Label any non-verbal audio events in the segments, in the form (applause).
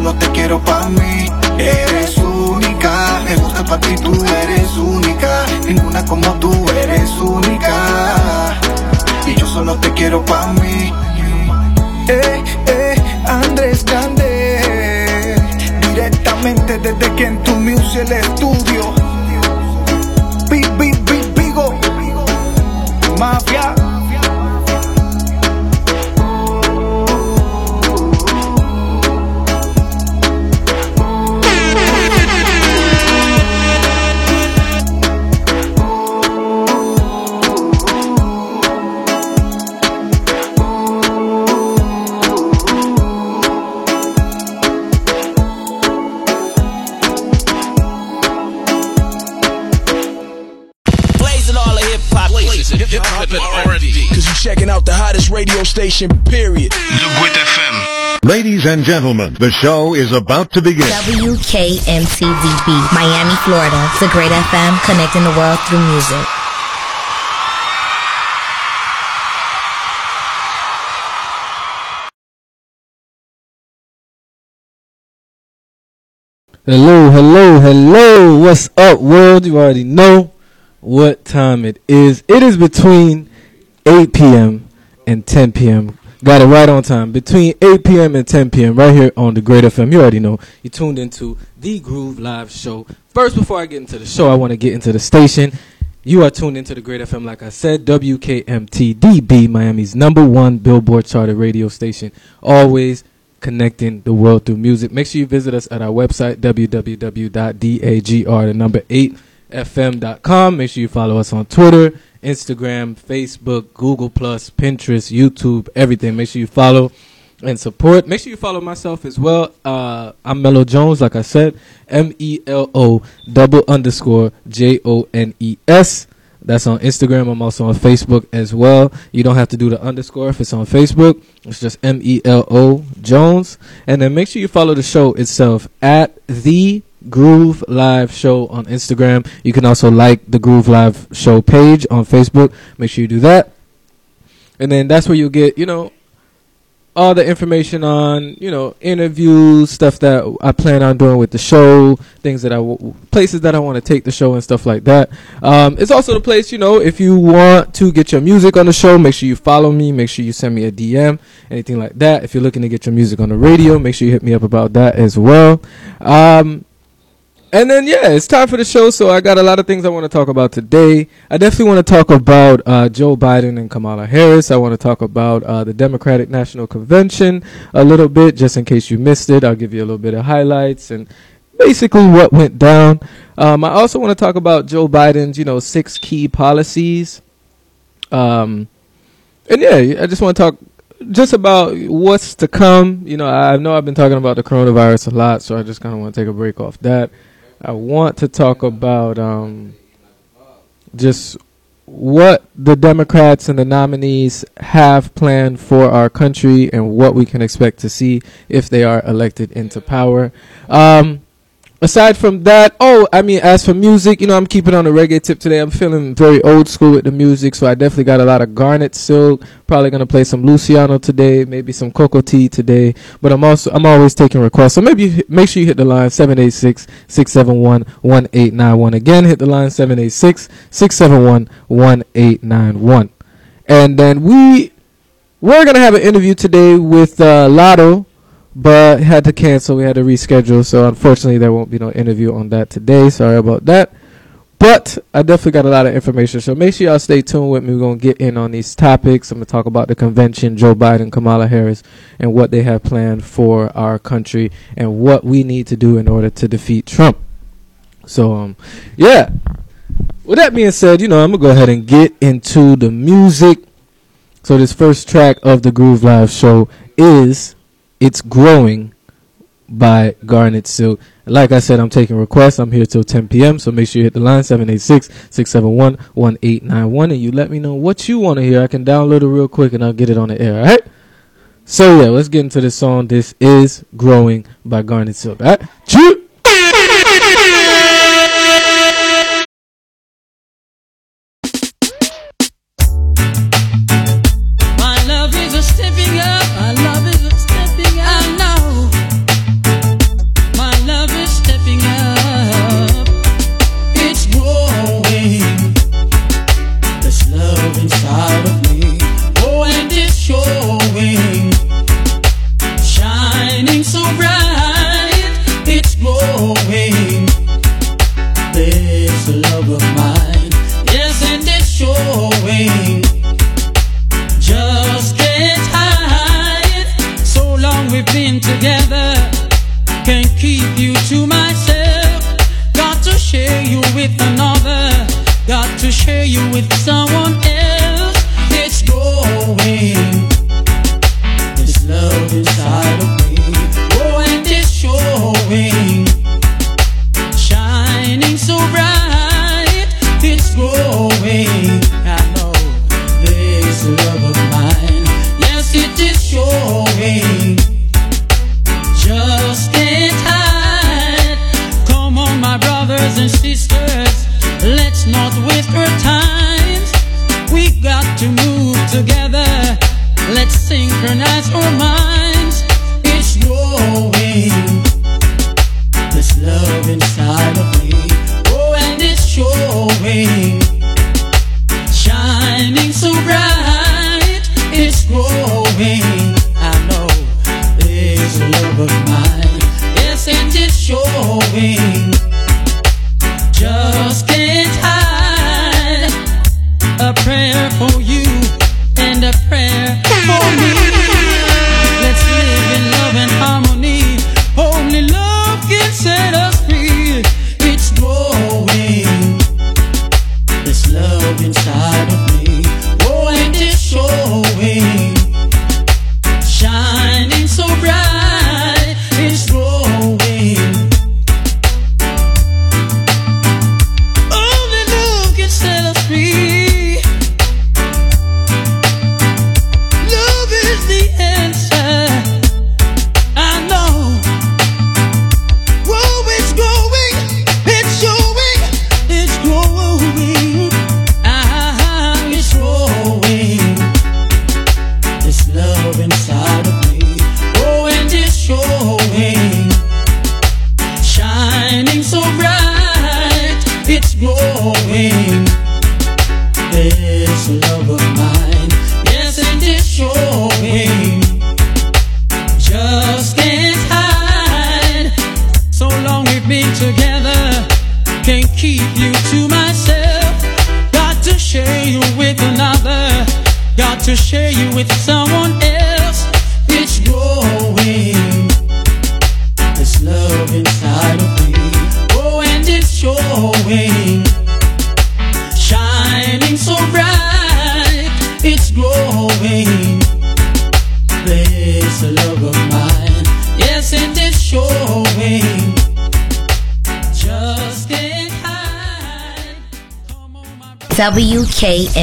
solo te quiero pa' mí. Eres única, me gusta pa' ti, tú eres única. Ninguna como tú eres única. Y yo solo te quiero pa' mí. Eh, eh, Andrés Grande. Directamente desde que en tu music el estudio. Big, big, big, bigo. Mafia. Station, period. The FM. Ladies and gentlemen, the show is about to begin. WKMTVB, Miami, Florida. The Great FM, connecting the world through music. Hello, hello, hello. What's up, world? You already know what time it is. It is between 8 p.m. and 10 p.m. Got it right on time. Between 8 p.m. and 10 p.m. right here on the Great FM. You already know. You tuned into the Groove Live Show. First, before I get into the show, I want to get into the station. You are tuned into the Great FM, like I said, WKMTDB, Miami's number one Billboard charted radio station. Always connecting the world through music. Make sure you visit us at our website, www.dagr, the number 8 fm.com. Make sure you follow us on Twitter, Instagram, Facebook, Google Plus, Pinterest, YouTube, everything. Make sure you follow and support. Make sure you follow myself as well. Uh, I'm Melo Jones, like I said, M E L O double underscore J O N E S. That's on Instagram. I'm also on Facebook as well. You don't have to do the underscore if it's on Facebook. It's just M E L O Jones. And then make sure you follow the show itself at the Groove Live Show on Instagram. You can also like the Groove Live Show page on Facebook. Make sure you do that. And then that's where you'll get, you know, all the information on, you know, interviews, stuff that I plan on doing with the show, things that I, w- places that I want to take the show and stuff like that. Um, it's also the place, you know, if you want to get your music on the show, make sure you follow me, make sure you send me a DM, anything like that. If you're looking to get your music on the radio, make sure you hit me up about that as well. Um, and then yeah, it's time for the show. So I got a lot of things I want to talk about today. I definitely want to talk about uh, Joe Biden and Kamala Harris. I want to talk about uh, the Democratic National Convention a little bit, just in case you missed it. I'll give you a little bit of highlights and basically what went down. Um, I also want to talk about Joe Biden's, you know, six key policies. Um, and yeah, I just want to talk just about what's to come. You know, I know I've been talking about the coronavirus a lot, so I just kind of want to take a break off that. I want to talk about um, just what the Democrats and the nominees have planned for our country and what we can expect to see if they are elected into power. Um, aside from that, oh, I mean, as for music, you know, I'm keeping on a reggae tip today. I'm feeling very old school with the music, so I definitely got a lot of Garnet Silk. Probably gonna play some Luciano today, maybe some Cocoa Tea today. But I'm also I'm always taking requests, so maybe make sure you hit the line 786-671-1891. Again, hit the line 786-671-1891. And then we we're gonna have an interview today with uh, Lotto but had to cancel. We had to reschedule, so unfortunately there won't be no interview on that today. Sorry about that. But I definitely got a lot of information, so make sure y'all stay tuned with me. We're gonna get in on these topics. I'm gonna talk about the convention, Joe Biden, Kamala Harris, and what they have planned for our country and what we need to do in order to defeat Trump. So um, yeah. With that being said, you know I'm gonna go ahead and get into the music. So this first track of the Groove Live show is it's Growing by Garnet Silk. Like I said, I'm taking requests. I'm here till 10 p.m. So make sure you hit the line 786-671-1891 and you let me know what you want to hear. I can download it real quick and I'll get it on the air. All right. So yeah, let's get into the song. This is Growing by Garnet Silk. All right. Choo!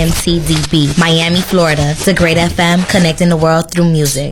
WMCDB, Miami, Florida. The Great FM, connecting the world through music.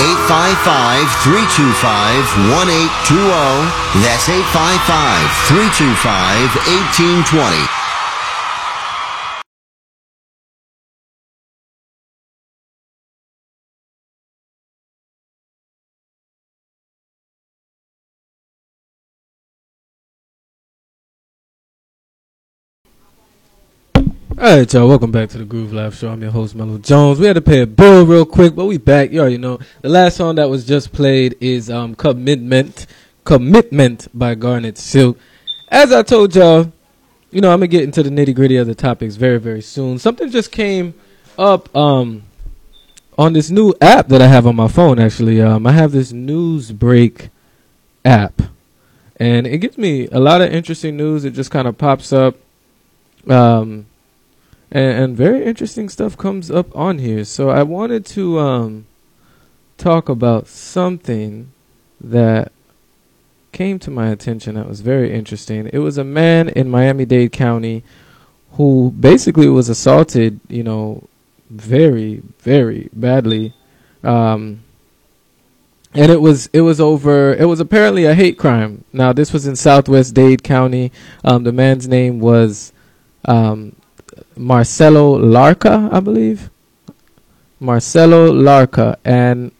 855 325 1820. That's 855 right, y'all. Welcome back to the Groove Live Show. I'm your host, Melo Jones. We had to pay a bill real quick, but we back. You already know. The last song that was just played is um, "Commitment," "Commitment" by Garnet Silk. As I told y'all, you know, I'm gonna get into the nitty gritty of the topics very, very soon. Something just came up um, on this new app that I have on my phone. Actually, um, I have this news break app, and it gives me a lot of interesting news. It just kind of pops up. Um, and, and very interesting stuff comes up on here. So I wanted to um, talk about something that came to my attention that was very interesting. It was a man in Miami-Dade County who basically was assaulted, you know, very, very badly. Um, and it was it was over it was apparently a hate crime. Now this was in Southwest Dade County. Um, the man's name was um, Marcelo Larca, I believe. Marcelo Larca, and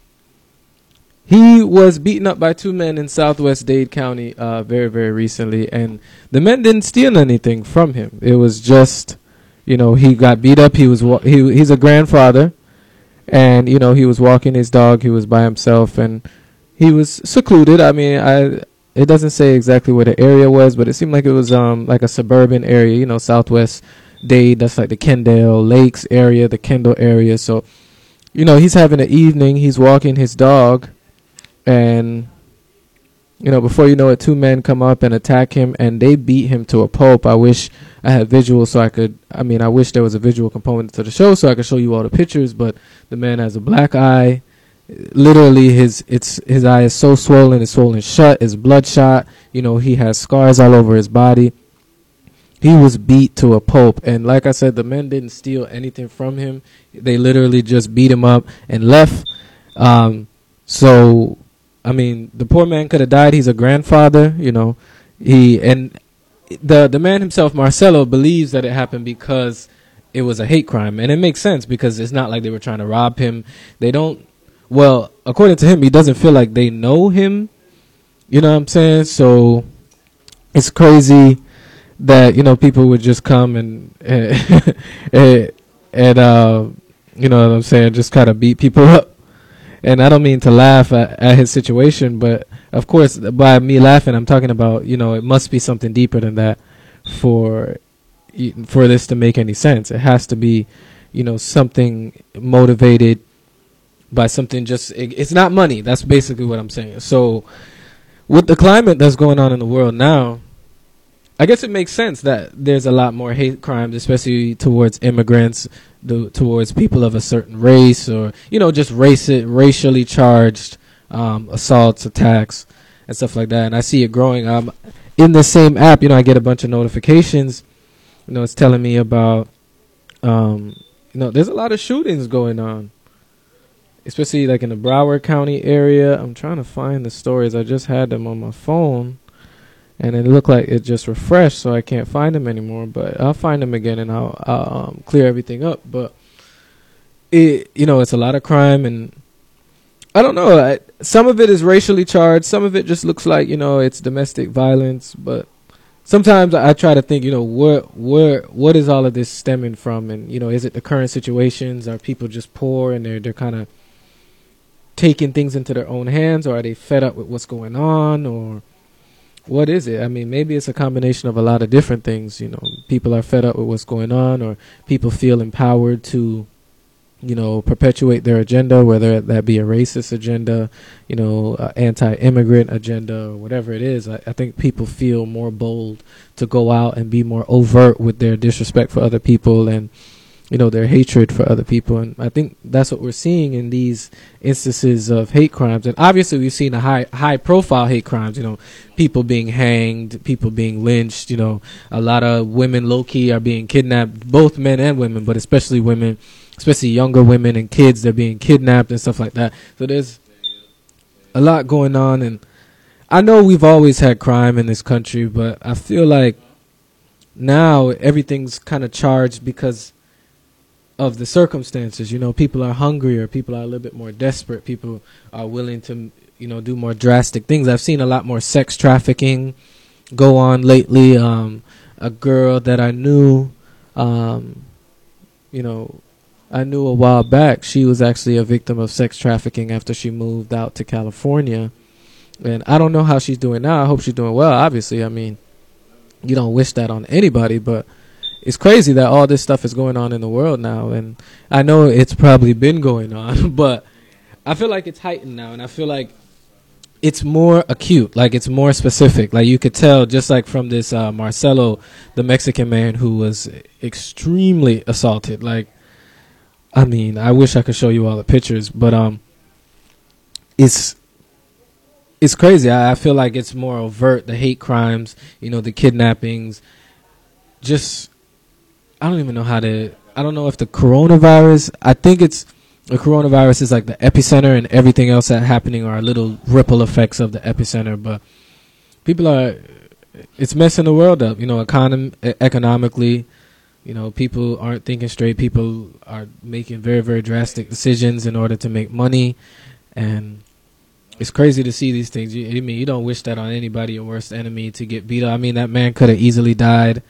he was beaten up by two men in Southwest Dade County uh, very, very recently, and the men didn't steal anything from him. It was just, you know, he got beat up. He was wa- he he's a grandfather, and you know he was walking his dog. He was by himself, and he was secluded. I mean, I it doesn't say exactly where the area was, but it seemed like it was um like a suburban area. You know, Southwest Dade. That's like the Kendall Lakes area, the Kendall area. So, you know, he's having an evening. He's walking his dog, and you know, before you know it, two men come up and attack him, and they beat him to a pulp. I wish I had visual so I could. I mean, I wish there was a visual component to the show so I could show you all the pictures. But the man has a black eye. Literally, his it's his eye is so swollen, it's swollen shut, it's bloodshot. You know, he has scars all over his body. He was beat to a pulp, and like I said, the men didn't steal anything from him. They literally just beat him up and left. Um, so, I mean, the poor man could have died. He's a grandfather, you know. He and the the man himself, Marcelo, believes that it happened because it was a hate crime, and it makes sense because it's not like they were trying to rob him. They don't. Well, according to him, he doesn't feel like they know him. You know what I'm saying? So it's crazy that you know people would just come and and, (laughs) and uh, you know what I'm saying, just kind of beat people up. And I don't mean to laugh at, at his situation, but of course, by me laughing, I'm talking about you know it must be something deeper than that for for this to make any sense. It has to be you know something motivated by something just it, it's not money. That's basically what I'm saying. So with the climate that's going on in the world now, I guess it makes sense that there's a lot more hate crimes, especially towards immigrants, the, towards people of a certain race, or you know, just race racially charged um, assaults, attacks, and stuff like that. And I see it growing. Um, in the same app, you know, I get a bunch of notifications. You know, it's telling me about, um, you know, there's a lot of shootings going on, especially like in the Broward County area. I'm trying to find the stories. I just had them on my phone, and it looked like it just refreshed, so I can't find them anymore. But I'll find them again, and I'll, I'll um, clear everything up. But it, you know, it's a lot of crime and I don't know. I, some of it is racially charged. Some of it just looks like you know it's domestic violence. But sometimes I try to think, you know, where where what is all of this stemming from? And you know, is it the current situations? Are people just poor and they're they're kind of taking things into their own hands, or are they fed up with what's going on, or what is it? I mean, maybe it's a combination of a lot of different things. You know, people are fed up with what's going on, or people feel empowered to you know, perpetuate their agenda, whether that be a racist agenda, you know, uh, anti-immigrant agenda, or whatever it is. I, I, think people feel more bold to go out and be more overt with their disrespect for other people and, you know, their hatred for other people. And I think that's what we're seeing in these instances of hate crimes. And obviously, we've seen a high high-profile hate crimes. You know, people being hanged, people being lynched. You know, a lot of women low-key are being kidnapped, both men and women, but especially women especially younger women and kids they're being kidnapped and stuff like that so there's a lot going on and i know we've always had crime in this country but i feel like now everything's kind of charged because of the circumstances you know people are hungrier people are a little bit more desperate people are willing to you know do more drastic things i've seen a lot more sex trafficking go on lately um, a girl that i knew um, you know I knew a while back she was actually a victim of sex trafficking after she moved out to California. And I don't know how she's doing now. I hope she's doing well, obviously. I mean, you don't wish that on anybody, but it's crazy that all this stuff is going on in the world now. And I know it's probably been going on, (laughs) but I feel like it's heightened now. And I feel like it's more acute, like it's more specific. Like you could tell, just like from this uh, Marcelo, the Mexican man who was extremely assaulted. Like I mean, I wish I could show you all the pictures, but um, it's it's crazy. I, I feel like it's more overt. The hate crimes, you know, the kidnappings. Just, I don't even know how to. I don't know if the coronavirus. I think it's the coronavirus is like the epicenter, and everything else that's happening are little ripple effects of the epicenter. But people are, it's messing the world up. You know, econom- economically you know, people aren't thinking straight. People are making very, very drastic decisions in order to make money, and it's crazy to see these things. You, I mean, you don't wish that on anybody, your worst enemy, to get beat up. I mean, that man could have easily died.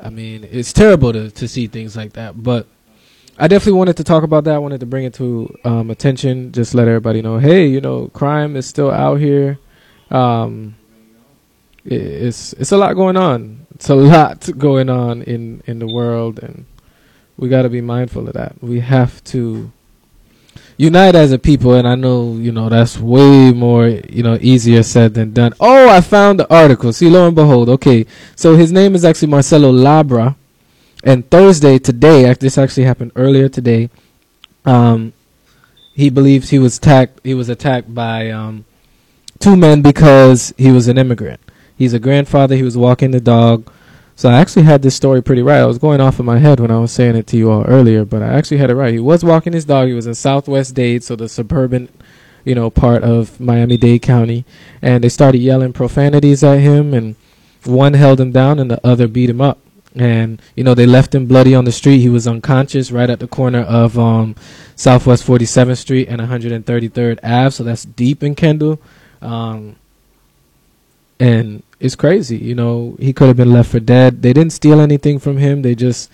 I mean, it's terrible to to see things like that. But I definitely wanted to talk about that. I wanted to bring it to um, attention. Just let everybody know, hey, you know, crime is still out here. Um, it, it's it's a lot going on it's a (laughs) lot going on in in the world, and we got to be mindful of that. We have to unite as a people, and I know you know that's way more you know easier said than done. Oh, I found the article. See, lo and behold, okay. So his name is actually Marcelo Labra, and Thursday today, this actually happened earlier today. Um, he believes he was attacked. He was attacked by um, two men because he was an immigrant. He's a grandfather. He was walking the dog. So I actually had this story pretty right. I was going off in my head when I was saying it to you all earlier, but I actually had it right. He was walking his dog. He was in Southwest Dade, so the suburban, you know, part of Miami-Dade County, and they started yelling profanities at him, and one held him down, and the other beat him up. And you know they left him bloody on the street. He was unconscious right at the corner of um, Southwest 47th Street and 133rd Ave. So that's deep in Kendall. Um, and it's crazy. You know, he could have been left for dead. They didn't steal anything from him. They just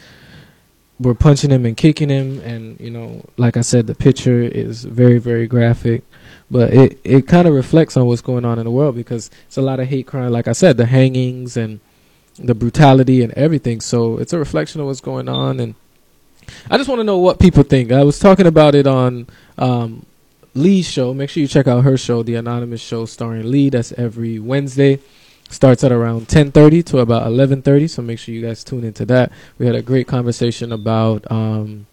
were punching him and kicking him. And you know, like I said, the picture is very, very graphic. But it it kind of reflects on what's going on in the world because it's a lot of hate crime. Like I said, the hangings and the brutality and everything. So it's a reflection of what's going on. And I just want to know what people think. I was talking about it on um, Lee's show. Make sure you check out her show, The Anonymous Show, starring Lee. That's every Wednesday, starts at around 10:30 to about 11:30. So make sure you guys tune into that. We had a great conversation about um,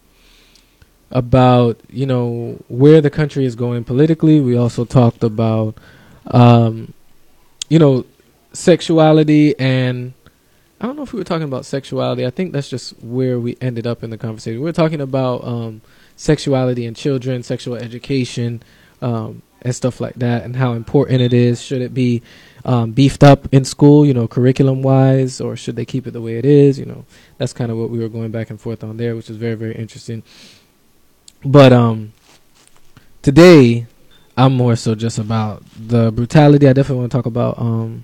about you know where the country is going politically. We also talked about um, you know sexuality and I don't know if we were talking about sexuality. I think that's just where we ended up in the conversation. We were talking about um, sexuality and children, sexual education, um, and stuff like that, and how important it is. Should it be um, beefed up in school, you know, curriculum wise, or should they keep it the way it is? You know, that's kind of what we were going back and forth on there, which is very, very interesting. But um, today, I'm more so just about the brutality. I definitely want to talk about um,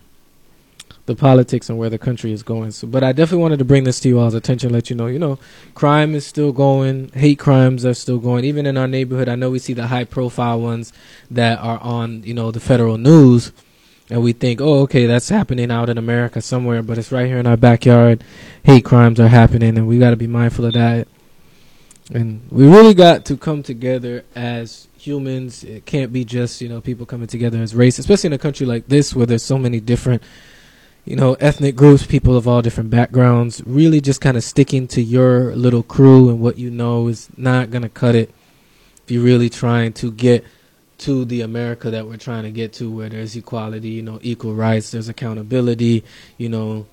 the politics and where the country is going. So, but I definitely wanted to bring this to you all's attention, let you know, you know, crime is still going, hate crimes are still going. Even in our neighborhood, I know we see the high profile ones that are on, you know, the federal news, and we think, oh, okay, that's happening out in America somewhere, but it's right here in our backyard. Hate crimes are happening, and we got to be mindful of that. And we really got to come together as humans. It can't be just, you know, people coming together as race, especially in a country like this where there's so many different, you know, ethnic groups, people of all different backgrounds. Really just kind of sticking to your little crew and what you know is not going to cut it if you're really trying to get to the America that we're trying to get to where there's equality, you know, equal rights, there's accountability, you know,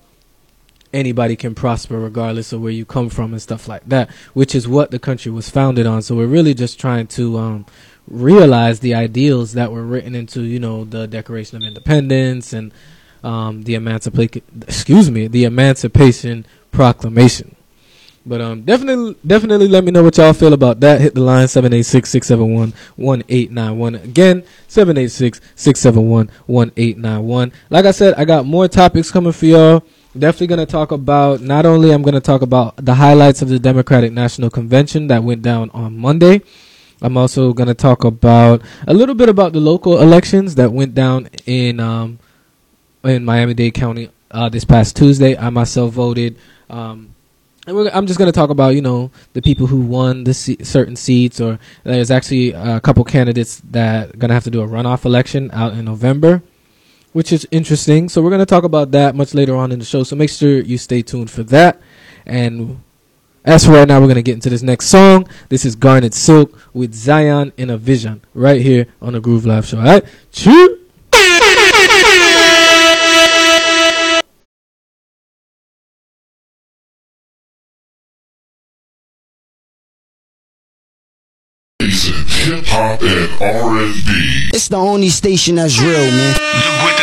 anybody can prosper regardless of where you come from and stuff like that, which is what the country was founded on. So we're really just trying to um, realize the ideals that were written into, you know, the Declaration of Independence and um, the Emancipation, excuse me, the Emancipation Proclamation. But um, definitely, definitely, let me know what y'all feel about that. Hit the line 786-671-1891. Again, 786-671-1891. Like I said, I got more topics coming for y'all definitely going to talk about not only i'm going to talk about the highlights of the democratic national convention that went down on monday i'm also going to talk about a little bit about the local elections that went down in um, in miami-dade county uh, this past tuesday i myself voted um, and I'm just going to talk about, you know, the people who won the se- certain seats, or there's actually a couple candidates that are going to have to do a runoff election out in November which is interesting. So we're going to talk about that much later on in the show. So make sure you stay tuned for that. And as for right now, we're going to get into this next song. This is Garnet Silk with Zion in a Vision right here on the Groove Live Show. All right? Cheers. Hip hop and R&B. It's the only station that's real, man.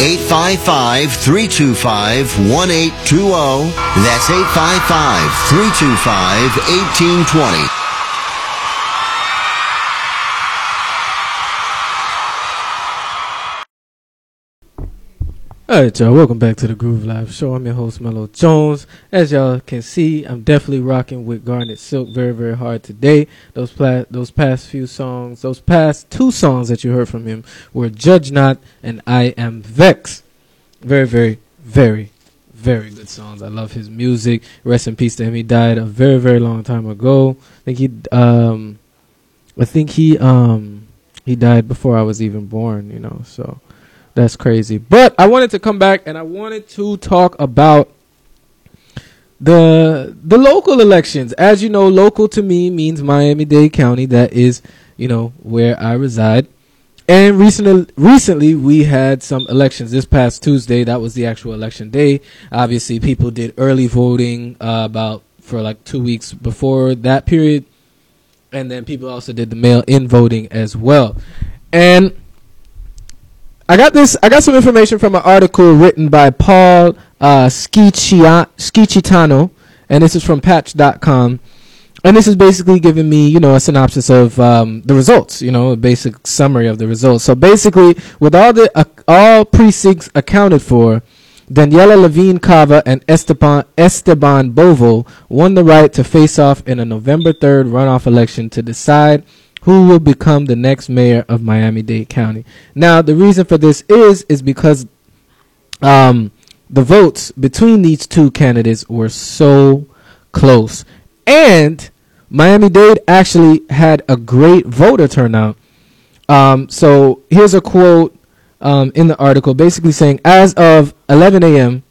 855 325 1820. That's 855 325 1820. Alright, y'all, welcome back to the Groove Live Show. I'm your host, Melo Jones. As y'all can see, I'm definitely rocking with Garnet Silk very, very hard today. Those pla- those past few songs, those past two songs that you heard from him were Judge Not and I Am Vex. Very, very, very, very good songs. I love his music. Rest in peace to him. He died a very, very long time ago. I think he, um, I think he, um, he died before I was even born, you know, so. That's crazy. But I wanted to come back and I wanted to talk about the the local elections. As you know, local to me means Miami-Dade County. That is, you know, where I reside. And recently, recently we had some elections. This past Tuesday, that was the actual election day. Obviously, people did early voting uh, about for like two weeks before that period, and then people also did the mail-in voting as well. And I got this. I got some information from an article written by Paul uh, and this is from Patch.com. And this is basically giving me, you know, a synopsis of um, the results. You know, a basic summary of the results. So basically, with all the uh, all precincts accounted for, Daniela Levine Cava and Esteban Esteban Bovo won the right to face off in a November 3rd runoff election to decide who will become the next mayor of Miami-Dade County. Now, the reason for this is is because um, the votes between these two candidates were so close, and Miami-Dade actually had a great voter turnout. Um, so here's a quote um, in the article, basically saying, as of 11 a.m.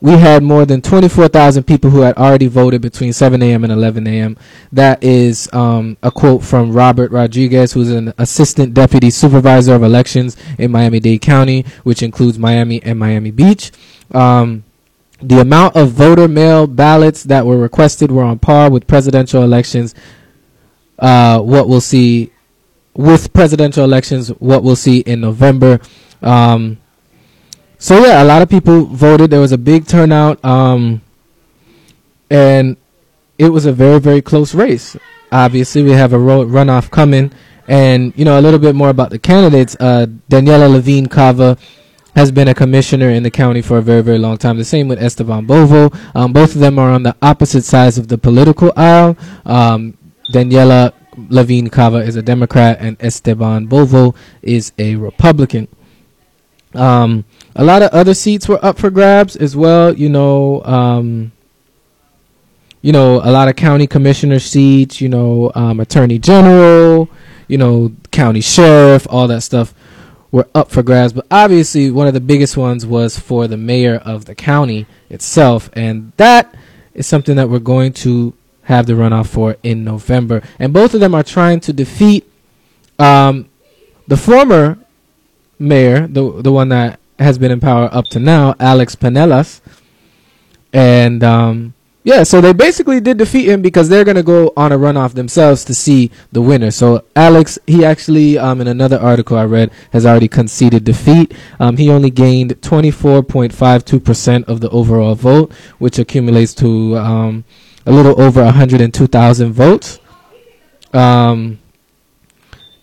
we had more than 24,000 people who had already voted between 7 a.m. and 11 a.m. That is um, a quote from Robert Rodriguez, who's an assistant deputy supervisor of elections in Miami Dade County, which includes Miami and Miami Beach. Um, the amount of voter mail ballots that were requested were on par with presidential elections. Uh, what we'll see with presidential elections, what we'll see in November. Um, so yeah, a lot of people voted. There was a big turnout, um, and it was a very very close race. Obviously, we have a ro- runoff coming, and you know a little bit more about the candidates. Uh, Daniela Levine Cava has been a commissioner in the county for a very very long time. The same with Esteban Bovo. Um, both of them are on the opposite sides of the political aisle. Um, Daniela Levine Cava is a Democrat, and Esteban Bovo is a Republican. Um, a lot of other seats were up for grabs as well. You know, um, you know, a lot of county commissioner seats. You know, um, attorney general. You know, county sheriff. All that stuff were up for grabs. But obviously, one of the biggest ones was for the mayor of the county itself, and that is something that we're going to have the runoff for in November. And both of them are trying to defeat um, the former mayor, the the one that has been in power up to now, Alex Penelas. And um, yeah, so they basically did defeat him because they're gonna go on a runoff themselves to see the winner. So Alex, he actually, um, in another article I read, has already conceded defeat. Um, he only gained 24.52 percent of the overall vote, which accumulates to um, a little over 102,000 votes. Um,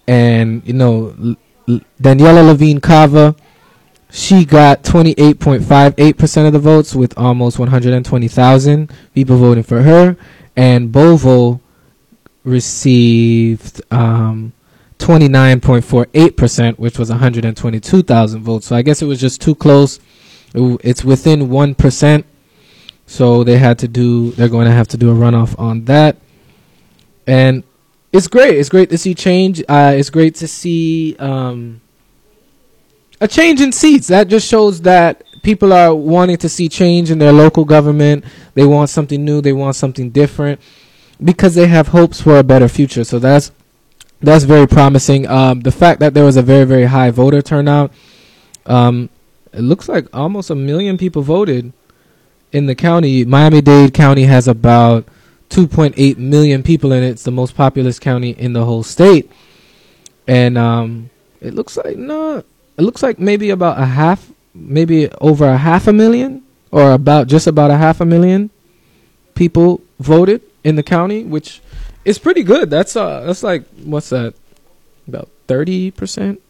and you know, L- Daniela Levine Cava, she got 28.58% of the votes with almost 120,000 people voting for her. And Bovo received um, 29.48%, which was 122,000 votes. So I guess it was just too close. It's within 1%. So they had to do, they're going to have to do a runoff on that. And it's great. It's great to see change. Uh, it's great to see um, a change in seats. That just shows that people are wanting to see change in their local government. They want something new. They want something different because they have hopes for a better future. So that's that's very promising. Um, the fact that there was a very very high voter turnout. Um, it looks like almost a million people voted in the county. Miami Dade County has about 2.8 million people in it. It's the most populous county in the whole state. And um, it looks like no, it looks like maybe about a half, maybe over a half a million, or about just about a half a million people voted in the county, which is pretty good. That's uh, that's like what's that? About thirty percent.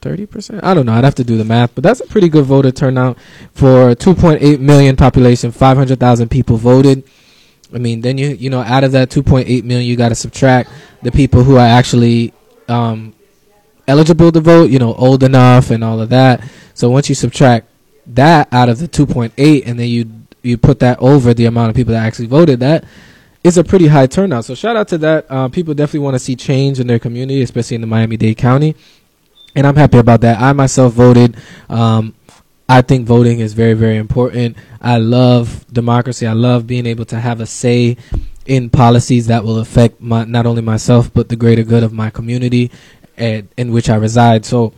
30%? I don't know. I'd have to do the math, but that's a pretty good voter turnout for a 2.8 million population. 500,000 people voted. I mean, then you you know out of that 2.8 million, you got to subtract the people who are actually um, eligible to vote. You know, old enough and all of that. So once you subtract that out of the 2.8, and then you you put that over the amount of people that actually voted, that is a pretty high turnout. So shout out to that. Uh, people definitely want to see change in their community, especially in the Miami Dade County, and I'm happy about that. I myself voted. Um, I think voting is very, very important. I love democracy. I love being able to have a say in policies that will affect my, not only myself but the greater good of my community and, in which I reside. So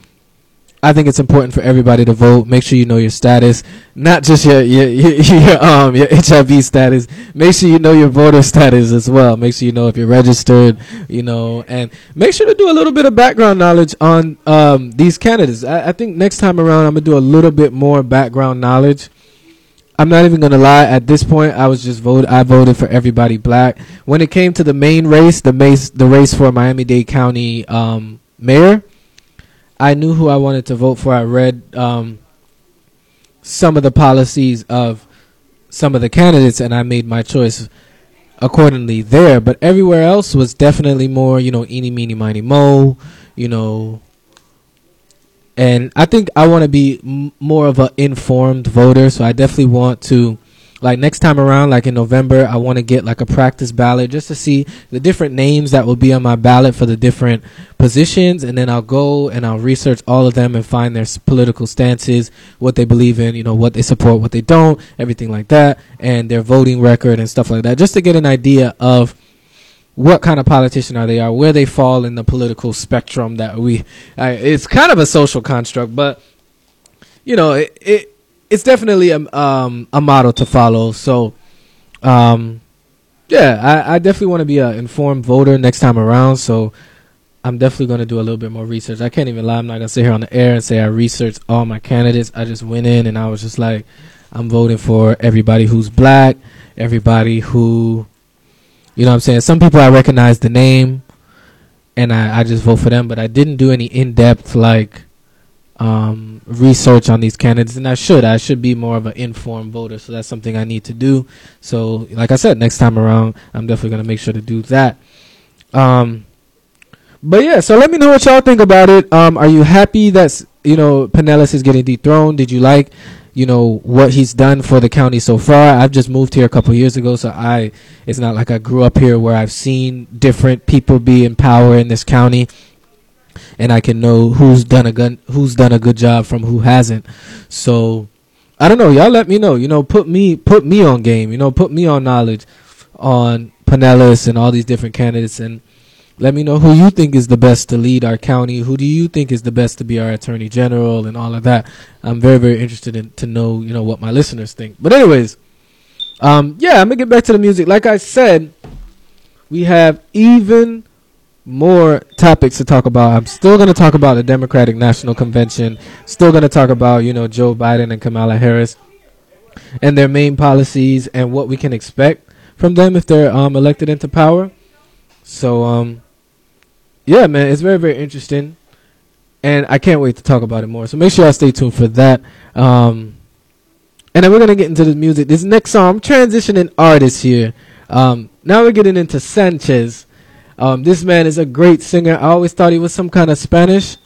I think it's important for everybody to vote. Make sure you know your status, not just your your (laughs) your, your um your HIV status. Make sure you know your voter status as well. Make sure you know if you're registered, you know, and make sure to do a little bit of background knowledge on um these candidates. I, I think next time around I'm gonna do a little bit more background knowledge. I'm not even gonna lie. At this point, I was just voted. I voted for everybody black. When it came to the main race, the mace, the race for Miami Dade County um, mayor, I knew who I wanted to vote for. I read um, some of the policies of some of the candidates, and I made my choice accordingly there. But everywhere else was definitely more, you know, eeny, meeny, miny, mo, you know. And I think I want to be m- more of an informed voter, so I definitely want to like next time around, like in November, I want to get like a practice ballot just to see the different names that will be on my ballot for the different positions, and then I'll go and I'll research all of them and find their political stances, what they believe in, you know, what they support, what they don't, everything like that, and their voting record and stuff like that, just to get an idea of what kind of politician are they are, where they fall in the political spectrum that we. It's kind of a social construct, but you know, it, it it's definitely a um a model to follow. So, um, yeah, I, I definitely want to be an informed voter next time around. So. I'm definitely going to do a little bit more research. I can't even lie. I'm not going to sit here on the air and say I researched all my candidates. I just went in and I was just like, I'm voting for everybody who's black, everybody who you know what I'm saying? Some people I recognize the name and I, I just vote for them, but I didn't do any in depth like um, research on these candidates and I should. I should be more of an informed voter, so that's something I need to do. So like I said, next time around I'm definitely gonna make sure to do that. Um but yeah, so let me know what y'all think about it. Um are you happy that you know Penelas is getting dethroned? Did you like you know what he's done for the county so far. I've just moved here a couple years ago, so I it's not like I grew up here where I've seen different people be in power in this county, and I can know who's done a good who's done a good job from who hasn't. So I don't know. Y'all let me know. You know, put me put me on game. You know, put me on knowledge on Penelas and all these different candidates and. Let me know who you think is the best to lead our county. Who do you think is the best to be our attorney general and all of that? I'm very, very interested in to know, you know, what my listeners think. But anyways, um, yeah, I'm gonna get back to the music. Like I said, we have even more topics to talk about. I'm still gonna talk about the Democratic National Convention. Still gonna talk about, you know, Joe Biden and Kamala Harris and their main policies and what we can expect from them if they're um, elected into power. So, um, yeah, man, it's very, very interesting, and I can't wait to talk about it more. So make sure y'all stay tuned for that. Um, and then we're gonna get into the music. This next song, I'm transitioning artists here. Um, now we're getting into Sanchez. Um, this man is a great singer. I always thought he was some kind of Spanish,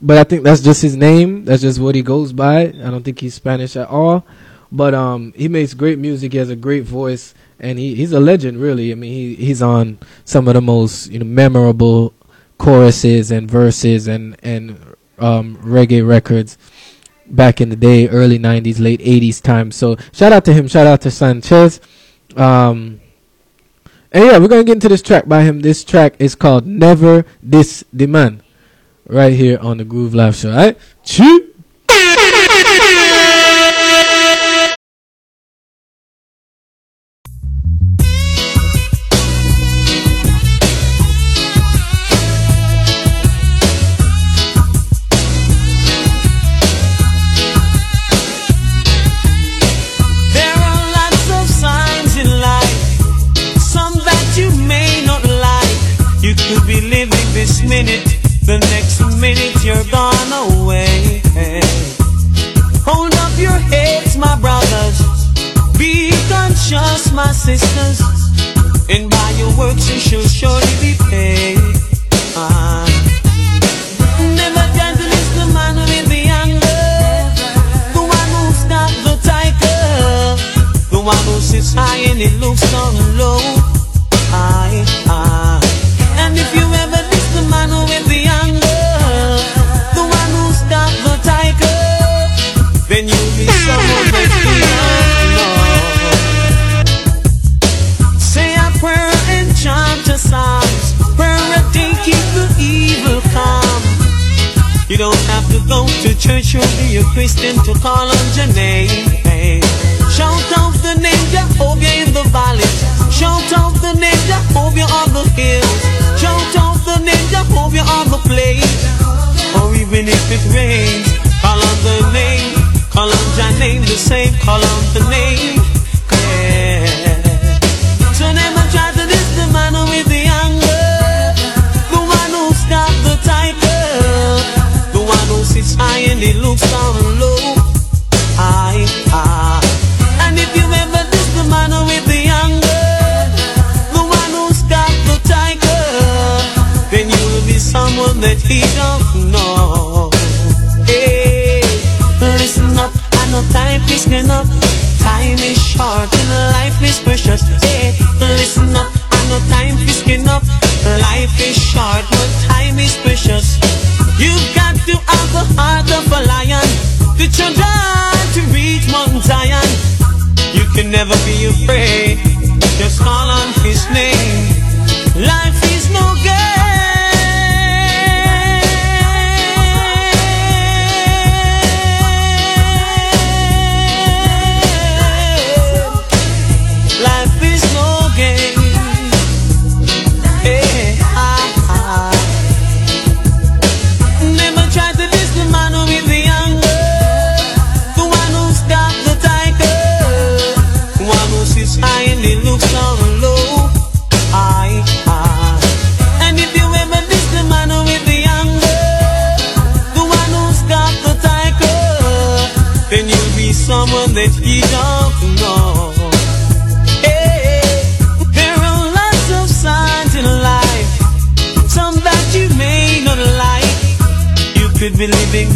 but I think that's just his name. That's just what he goes by. I don't think he's Spanish at all. But um, he makes great music. He has a great voice, and he, he's a legend, really. I mean, he he's on some of the most you know memorable choruses and verses and and um, reggae records back in the day, early '90s, late '80s time. So shout out to him. Shout out to Sanchez. Um, and yeah, we're gonna get into this track by him. This track is called "Never This Demand," right here on the Groove Live Show. All right, chew. Sisters. Don't have to go to church or be a Christian to call on your name. Hey. Shout out the name Jehovah in the valley. Shout out the name Jehovah on the hills. Shout out the name Jehovah on the plain. Or even if it rains, call on the name. Call on your name the same. Call on the name. Sits high and it looks down low. Aye, aye. And if you ever diss the man with the anger, the one who's got the title, then you will be someone that he don't know. Hey, listen up, I know time is enough. Time is short. your drive to reach Mount Zion. You can never be afraid. Just call on His name.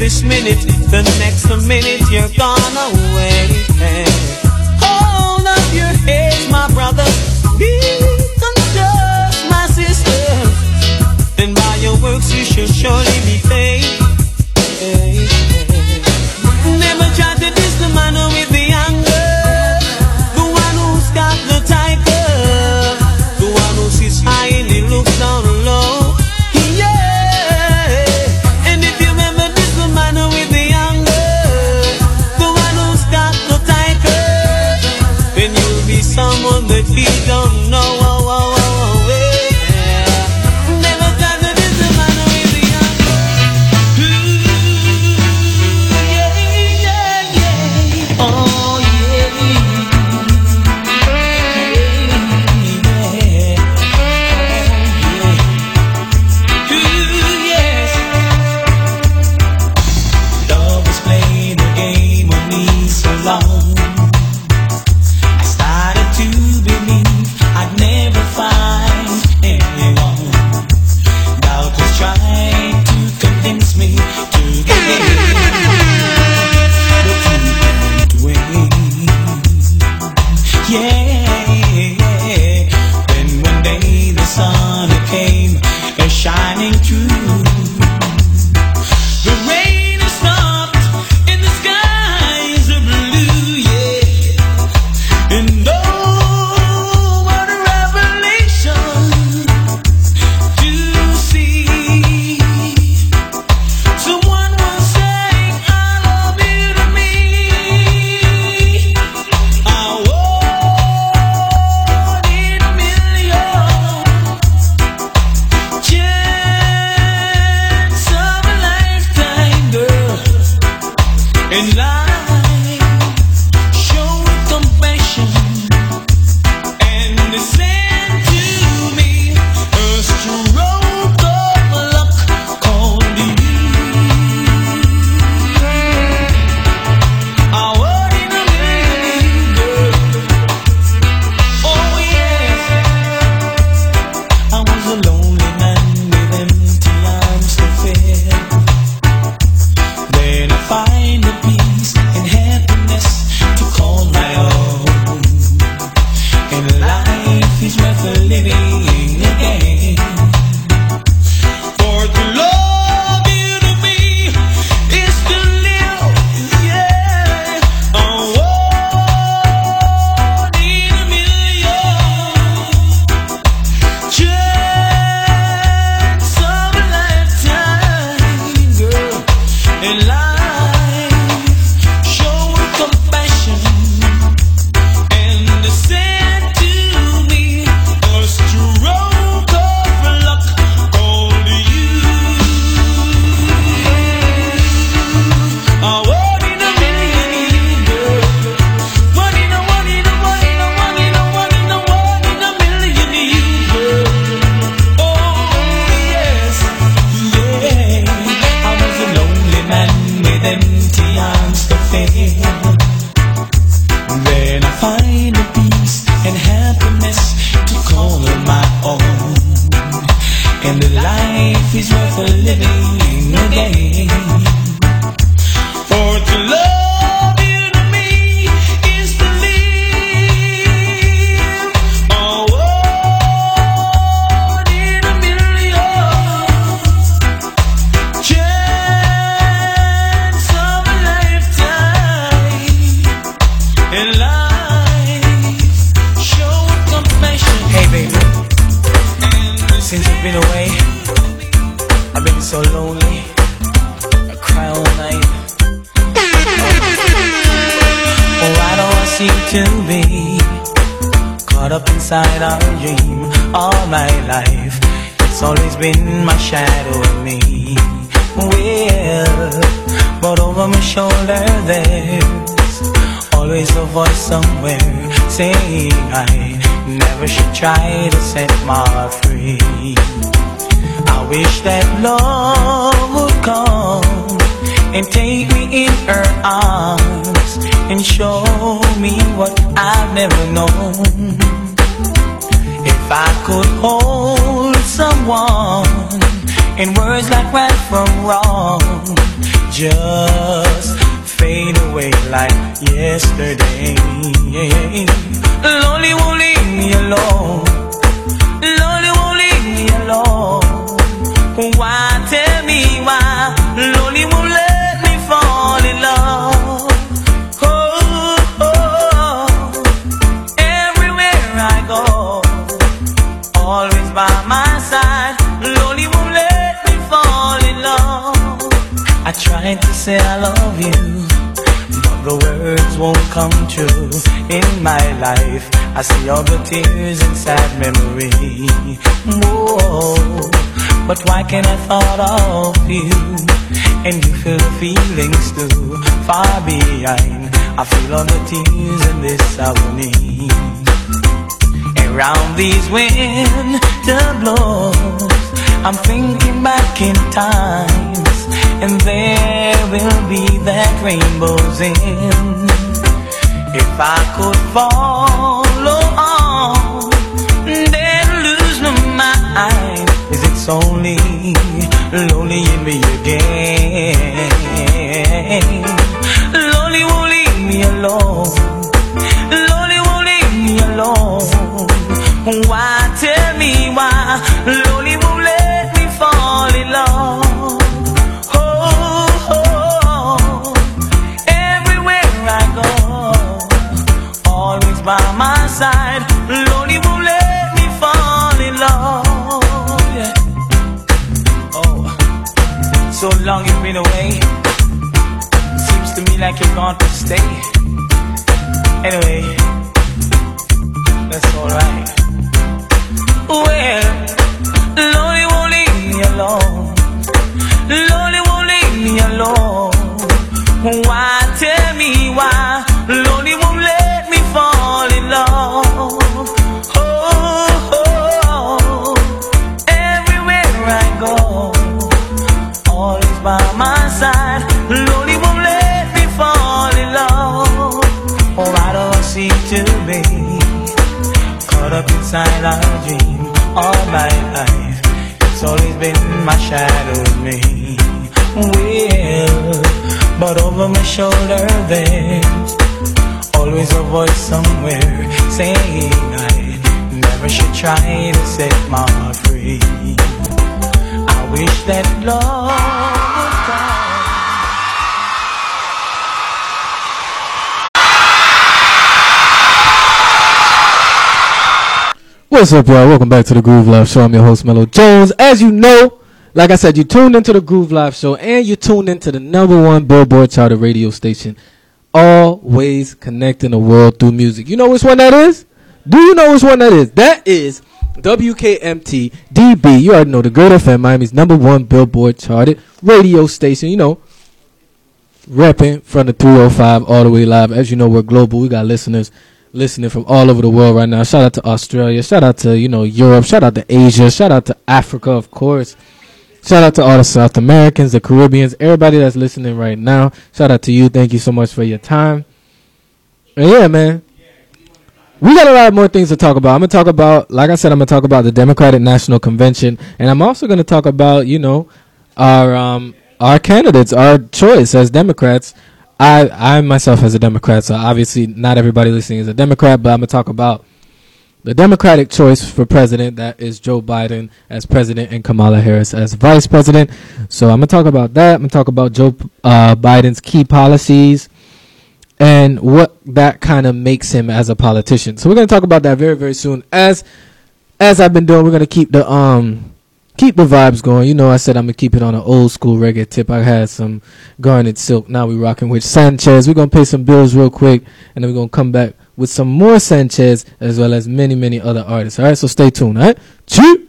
this minute, the next minute you're gone away. Hold up your heads, my brothers. Don't judge my sisters. And by your works you shall surely be paid. But I thought of you? And you feel the feelings too, far behind. I feel all the tears in this agony. Around these winter blows, I'm thinking back in times, and there will be that rainbows end If I could follow on, then lose my mind. Is it only lonely in me again? Lonely won't leave me alone. Lonely won't leave me alone. Why tell me why? Like you're to stay. Anyway, that love. What's up, y'all? Welcome back to the Groove Live Show. I'm your host, Melo Jones. As you know, like I said, you tuned into the Groove Live Show and you tuned into the number one Billboard charted radio station. Always connecting the world through music. You know which one that is? Do you know which one that is? That is WKMT DB. You already know the Good FM, Miami's number one Billboard charted radio station. You know, repping from the 305 all the way live. As you know, we're global. We got listeners listening from all over the world right now. Shout out to Australia. Shout out to, you know, Europe. Shout out to Asia. Shout out to Africa, of course. Shout out to all the South Americans, the Caribbeans, everybody that's listening right now. Shout out to you. Thank you so much for your time. And yeah, man. We got a lot more things to talk about. I'm to talk about, like I said, I'm to talk about the Democratic National Convention. And I'm also to talk about, you know, our, um, our candidates, our choice as Democrats. I, I myself as a Democrat, so obviously not everybody listening is a Democrat, but I'm to talk about the Democratic choice for president, that is Joe Biden as president and Kamala Harris as vice president. So I'm to talk about that. I'm to talk about Joe uh, Biden's key policies and what that kind of makes him as a politician. So we're going to talk about that very, very soon. As as I've been doing, we're going to keep the um keep the vibes going. You know, I said I'm gonna keep it on an old school reggae tip. I had some garnet silk. Now we rocking with Sanchez. We're gonna pay some bills real quick, and then we're gonna come back with some more Sanchez as well as many many other artists. All right, so stay tuned. All right, Choo!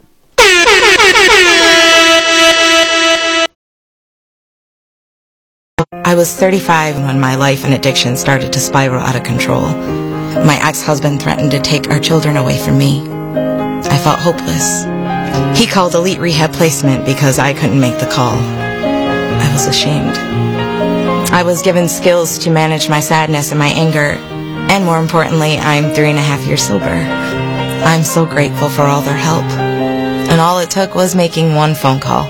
I was 35 when my life and addiction started to spiral out of control. My ex-husband threatened to take our children away from me. I felt hopeless. He called Elite Rehab Placement because I couldn't make the call. I was ashamed. I was given skills to manage my sadness and my anger, and more importantly, I'm three and a half years sober. I'm so grateful for all their help. And all it took was making one phone call.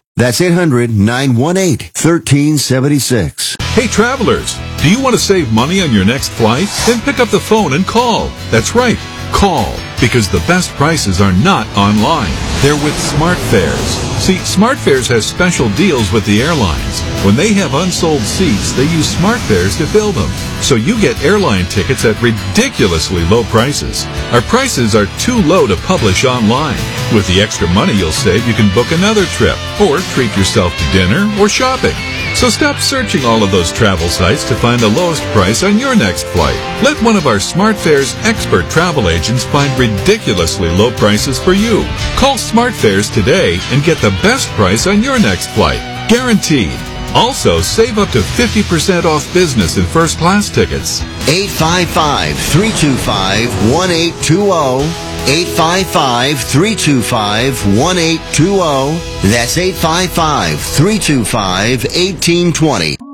That's 800-918-1376. Hey travelers, do you want to save money on your next flight? Then pick up the phone and call. That's right, call. Because the best prices are not online. They're with SmartFares. See, SmartFares has special deals with the airlines. When they have unsold seats, they use SmartFares to fill them. So you get airline tickets at ridiculously low prices. Our prices are too low to publish online. With the extra money you'll save, you can book another trip or treat yourself to dinner or shopping. So stop searching all of those travel sites to find the lowest price on your next flight. Let one of our SmartFares expert travel agents find ridiculously low prices for you. Call SmartFares today and get the best price on your next flight. Guaranteed. Also, save up to 50% off business and first class tickets. 855-325-1820. 855-325-1820. That's 855-325-1820.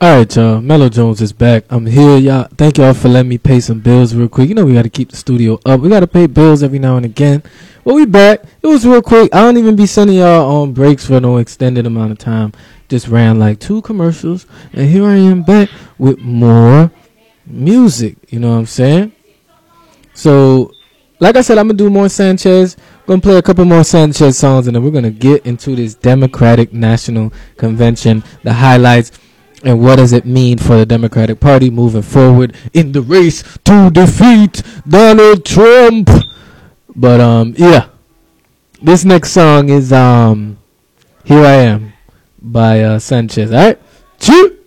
All right, y'all. Melo Jones is back. I'm here, y'all. Thank y'all for letting me pay some bills real quick. You know we got to keep the studio up. We got to pay bills every now and again. Well, we back. It was real quick. I don't even be sending y'all on breaks for no extended amount of time. Just ran like two commercials, and here I am back with more music. You know what I'm saying? So, like I said, I'm gonna do more Sanchez. Gonna play a couple more Sanchez songs, and then we're gonna get into this Democratic National Convention, the highlights and what does it mean for the Democratic Party moving forward in the race to defeat Donald Trump? But um yeah. This next song is um Here I Am by uh, Sanchez. Choo! Here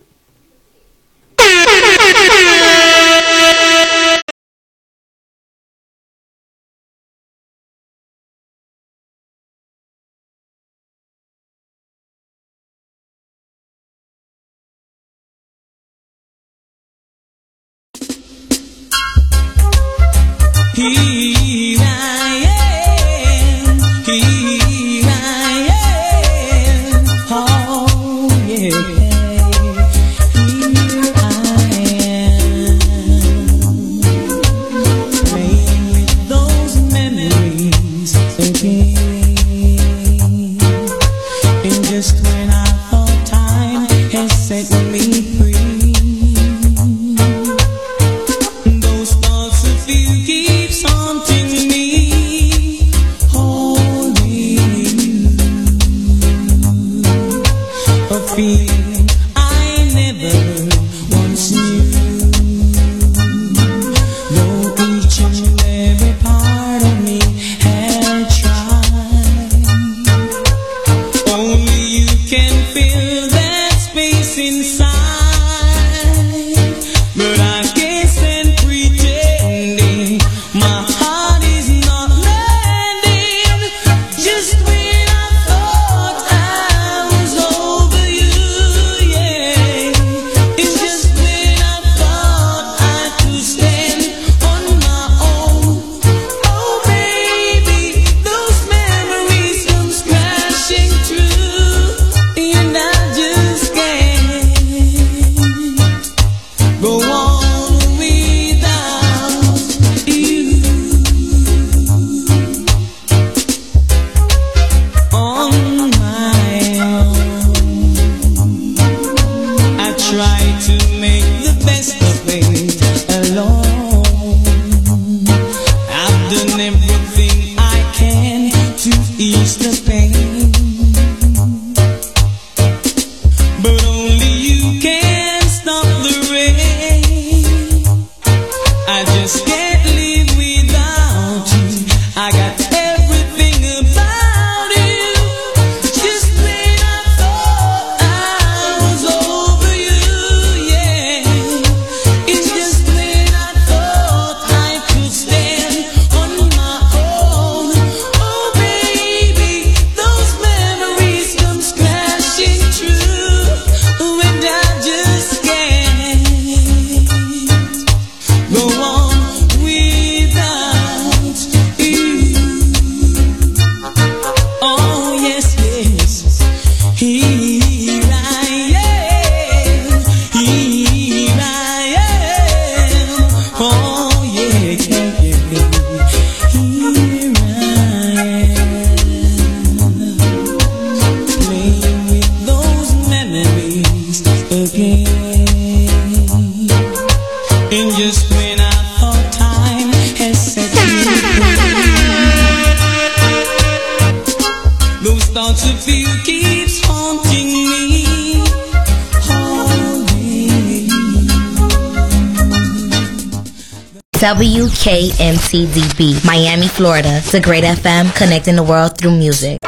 WKMCDB, Miami, Florida. It's a great FM connecting the world through music.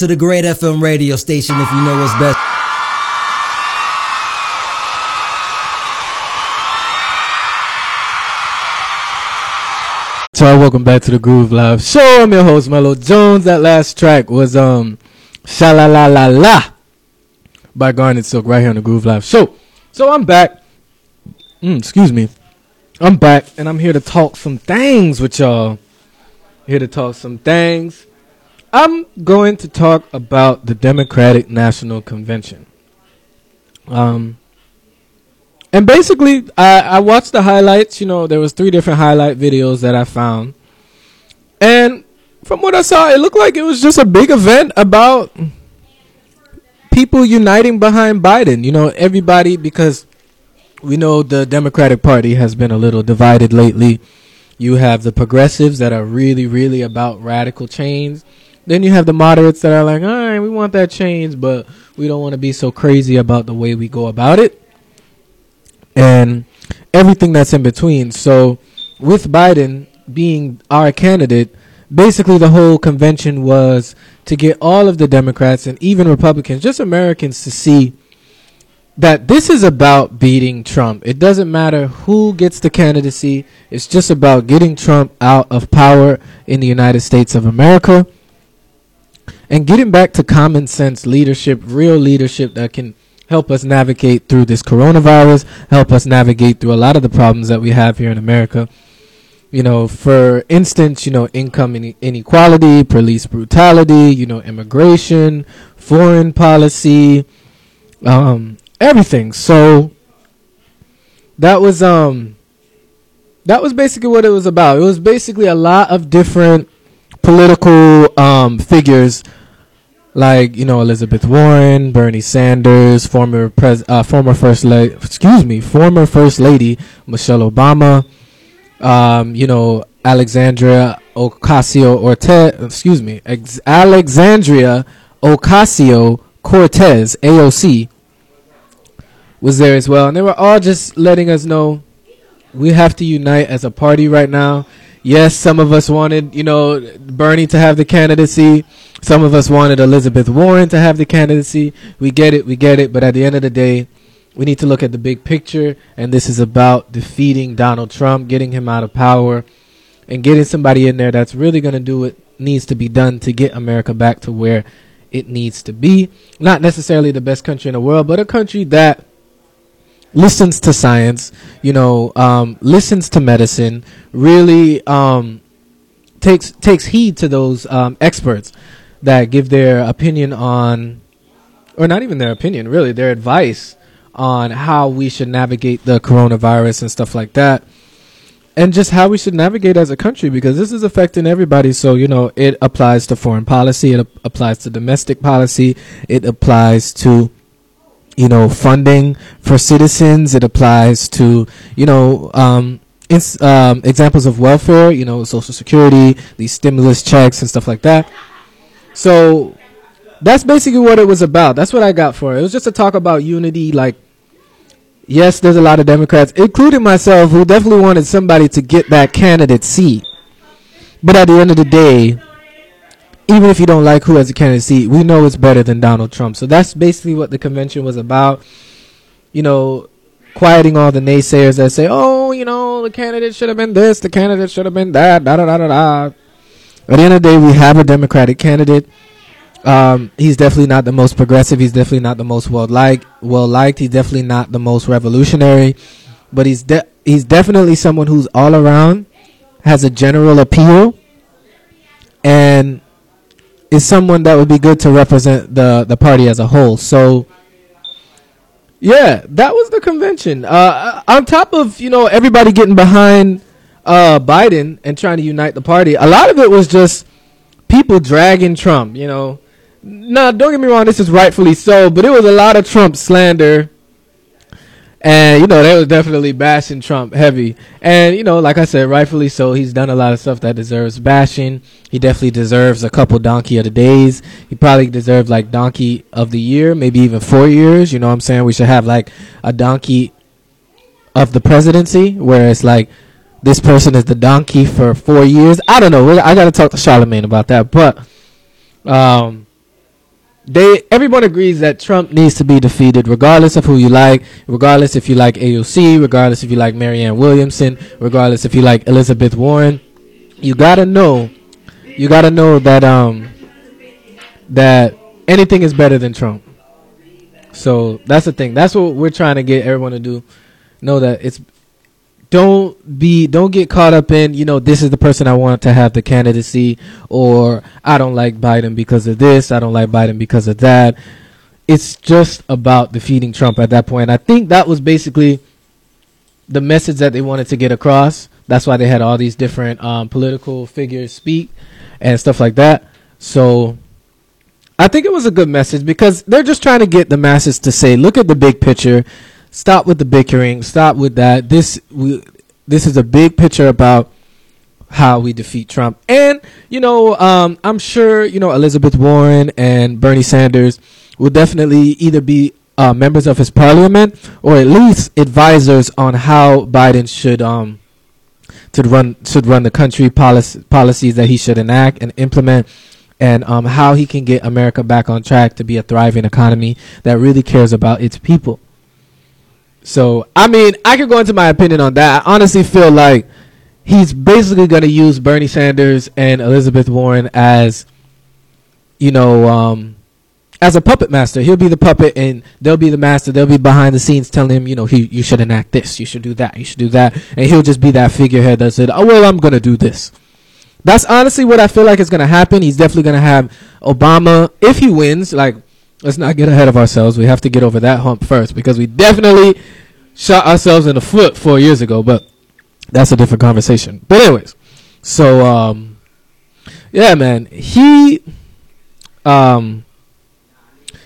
To the Great FM radio station if you know what's best. So welcome back to the Groove Live Show. I'm your host Melo Jones. That last track was um Sha La La La La by Garnet Silk right here on the Groove Live Show. So I'm back. Mm, excuse me. I'm back and I'm here to talk some things with y'all. Here to talk some things. I'm going to talk about the Democratic National Convention. Um and basically, I, I watched the highlights. You know, there was three different highlight videos that I found, and from what I saw, it looked like it was just a big event about people uniting behind Biden. You know, everybody because we know the Democratic Party has been a little divided lately. You have the progressives that are really, really about radical change. Then you have the moderates that are like, all right, we want that change, but we don't want to be so crazy about the way we go about it and everything that's in between. So, with Biden being our candidate, basically the whole convention was to get all of the Democrats and even Republicans, just Americans, to see that this is about beating Trump. It doesn't matter who gets the candidacy, it's just about getting Trump out of power in the United States of America and getting back to common sense leadership, real leadership that can help us navigate through this coronavirus, help us navigate through a lot of the problems that we have here in America. You know, for instance, you know, income inequality, police brutality, you know, immigration, foreign policy, um, everything. So that was um that was basically what it was about. It was basically a lot of different political um figures like you know Elizabeth Warren, Bernie Sanders, former pres uh, former first lady, excuse me, former first lady Michelle Obama, um, you know Alexandria Ocasio Cortez, excuse me, ex- Alexandria Ocasio Cortez, AOC, was there as well, and they were all just letting us know we have to unite as a party right now. Yes, some of us wanted, you know, Bernie to have the candidacy. Some of us wanted Elizabeth Warren to have the candidacy. We get it, we get it. But at the end of the day, we need to look at the big picture. And this is about defeating Donald Trump, getting him out of power, and getting somebody in there that's really going to do what needs to be done to get America back to where it needs to be. Not necessarily the best country in the world, but a country that listens to science, you know, um, listens to medicine, really um, takes takes heed to those um, experts that give their opinion on, or not even their opinion, really, their advice on how we should navigate the coronavirus and stuff like that. And just how we should navigate as a country because this is affecting everybody. So, you know, it applies to foreign policy, it ap- applies to domestic policy, it applies to you know, funding for citizens. It applies to, you know, um, ins- um, examples of welfare, you know, Social Security, these stimulus checks and stuff like that. So that's basically what it was about. That's what I got for it. It was just to talk about unity. Like, yes, there's a lot of Democrats, including myself, who definitely wanted somebody to get that candidate seat. But at the end of the day, even if you don't like who has a candidate seat, we know it's better than Donald Trump. So that's basically what the convention was about. You know, quieting all the naysayers that say, "Oh, you know, the candidate should have been this, the candidate should have been that." Da da da da da. At the end of the day, we have a Democratic candidate. Um, he's definitely not the most progressive. He's definitely not the most well liked. Well liked. He's definitely not the most revolutionary, but he's de- he's definitely someone who's all around, has a general appeal, and is someone that would be good to represent the the party as a whole. So yeah, that was the convention. Uh, on top of you know everybody getting behind uh, Biden and trying to unite the party, a lot of it was just people dragging Trump. You know, now don't get me wrong, this is rightfully so, but it was a lot of Trump slander. And you know they was definitely bashing Trump heavy, and you know, like I said, rightfully so. He's done a lot of stuff that deserves bashing. He definitely deserves a couple donkey of the days. He probably deserves like donkey of the year, maybe even four years. You know what I'm saying? We should have like a donkey of the presidency, where it's like this person is the donkey for four years. I don't know. I got to talk to Charlemagne about that, but um they everyone agrees that Trump needs to be defeated, regardless of who you like, regardless if you like AOC, regardless if you like Marianne Williamson, regardless if you like Elizabeth Warren. You gotta know, you gotta know that um that anything is better than Trump. So that's the thing. That's what we're trying to get everyone to do. Know that it's don't be don't get caught up in you know this is the person I want to have the candidacy or I don't like Biden because of this I don't like Biden because of that. It's just about defeating Trump at that point. I think that was basically the message that they wanted to get across. That's why they had all these different um, political figures speak and stuff like that. So I think it was a good message because they're just trying to get the masses to say look at the big picture stop with the bickering. Stop with that. This we, this is a big picture about how we defeat Trump. And you know, um, I'm sure you know Elizabeth Warren and Bernie Sanders will definitely either be uh, members of his parliament or at least advisors on how Biden should um run should run the country policy, policies that he should enact and implement and um, how he can get America back on track to be a thriving economy that really cares about its people. So I mean, I could go into my opinion on that. I honestly feel like he's basically going to use Bernie Sanders and Elizabeth Warren as, you know, um, as a puppet master. He'll be the puppet, and they'll be the master. They'll be behind the scenes telling him, you know, he you should enact this, you should do that, you should do that, and he'll just be that figurehead that said, oh well, I'm going to do this. That's honestly what I feel like is going to happen. He's definitely going to have Obama if he wins, like let's not get ahead of ourselves. We have to get over that hump first because we definitely shot ourselves in the foot four years ago, but that's a different conversation. But anyways, so um, yeah, man, he um,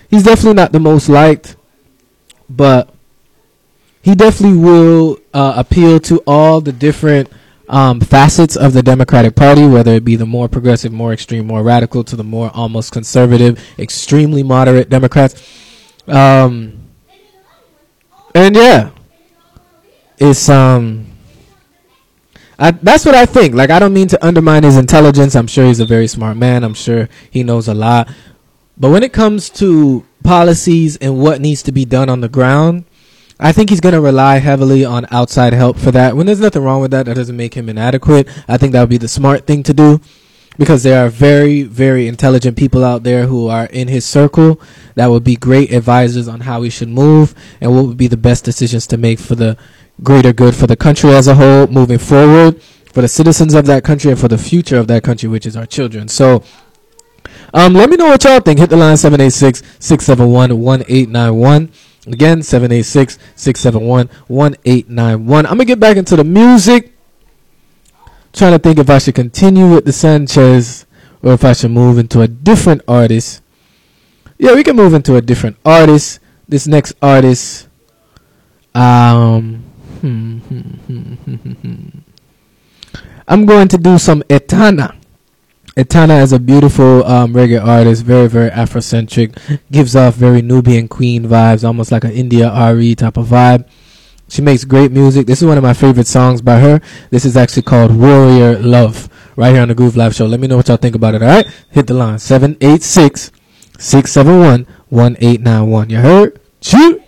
he's definitely not the most liked, but he definitely will uh, appeal to all the different um, facets of the Democratic Party, whether it be the more progressive, more extreme, more radical, to the more almost conservative, extremely moderate Democrats. Um, and yeah, it's um, I, that's what I think. Like, I don't mean to undermine his intelligence. I'm sure he's a very smart man. I'm sure he knows a lot. But when it comes to policies and what needs to be done on the ground, I think he's going to rely heavily on outside help for that. When there's nothing wrong with that, that doesn't make him inadequate. I think that would be the smart thing to do because there are very, very intelligent people out there who are in his circle that would be great advisors on how he should move and what would be the best decisions to make for the greater good for the country as a whole moving forward, for the citizens of that country and for the future of that country, which is our children. So, um, let me know what y'all think. Hit the line 786 671 1891. Again, 786 671 1891. I'm going to get back into the music. Trying to think if I should continue with the Sanchez or if I should move into a different artist. Yeah, we can move into a different artist. This next artist, um, hmm, hmm, hmm, I'm going to do some Etana. Etana is a beautiful um, reggae artist, very, very Afrocentric, gives off very Nubian queen vibes, almost like an India RE type of vibe. She makes great music. This is one of my favorite songs by her. This is actually called Warrior Love, right here on the Groove Live Show. Let me know what y'all think about it, alright? Hit the line 786 671 1891. You heard? Shoot!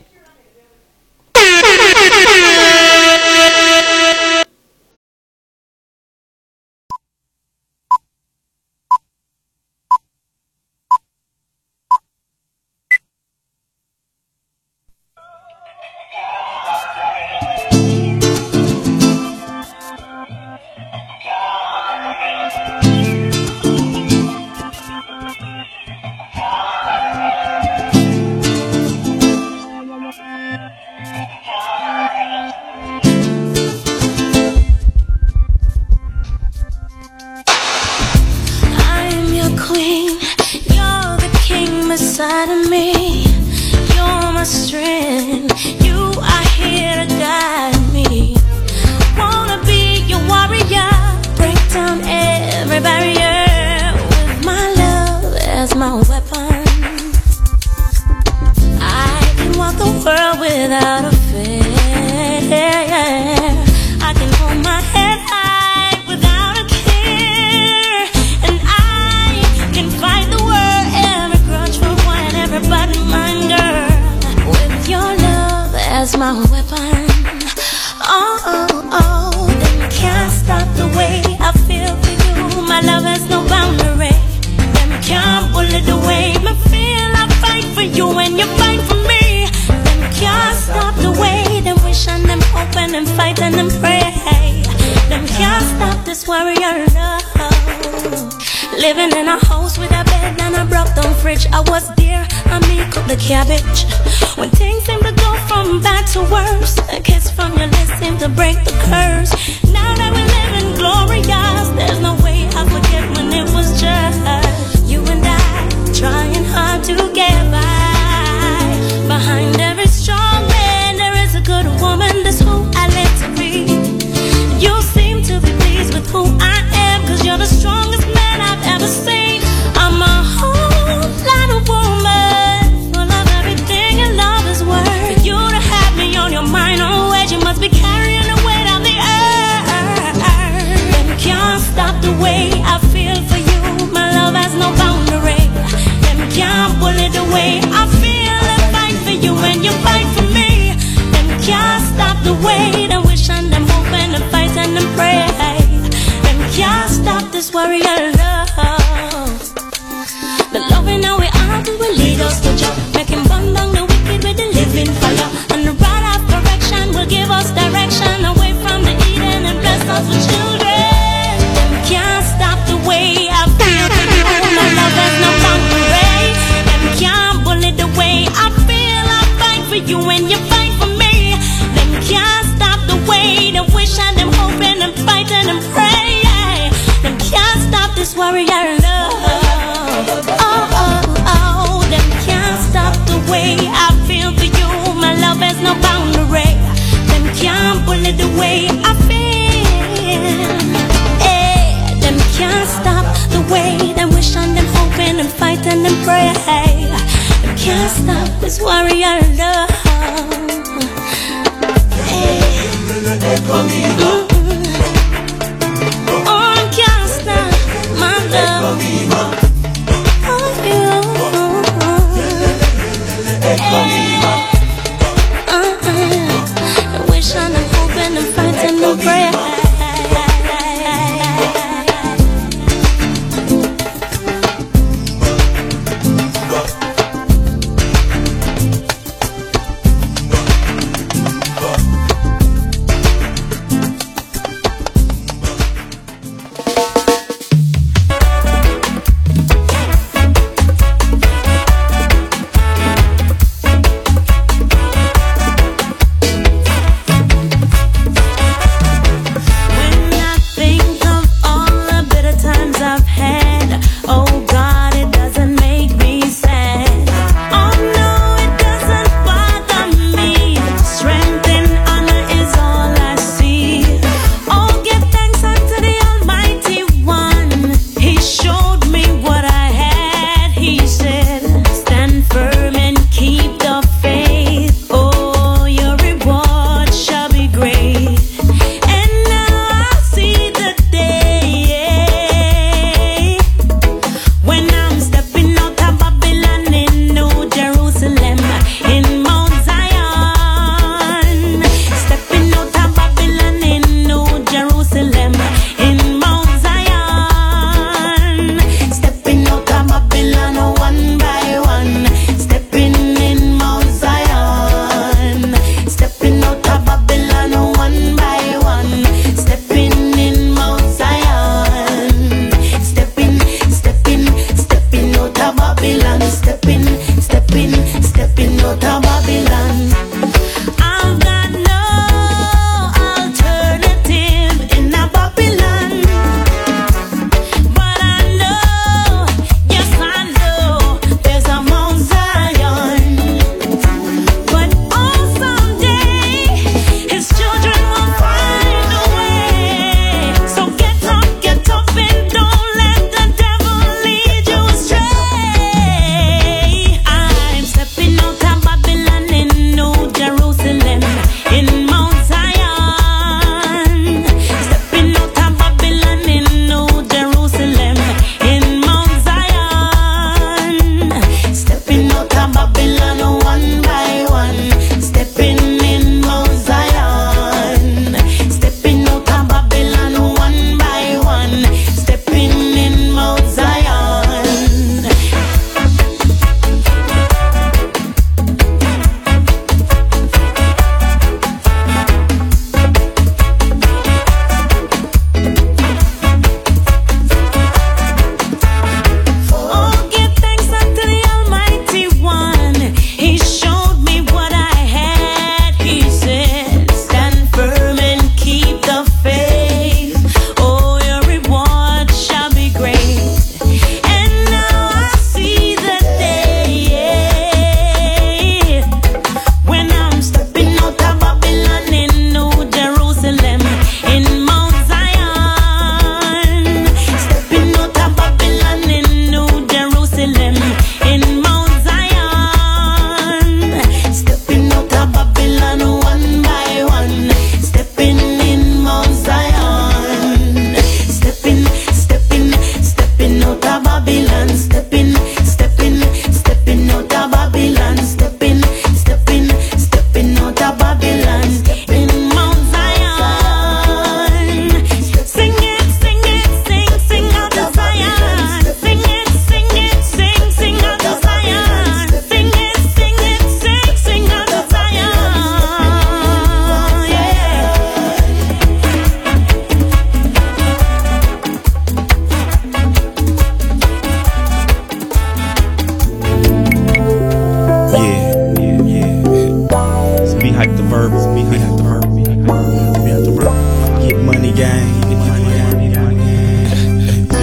purpose, behind the purpose, behind the purpose. Get money, gang. You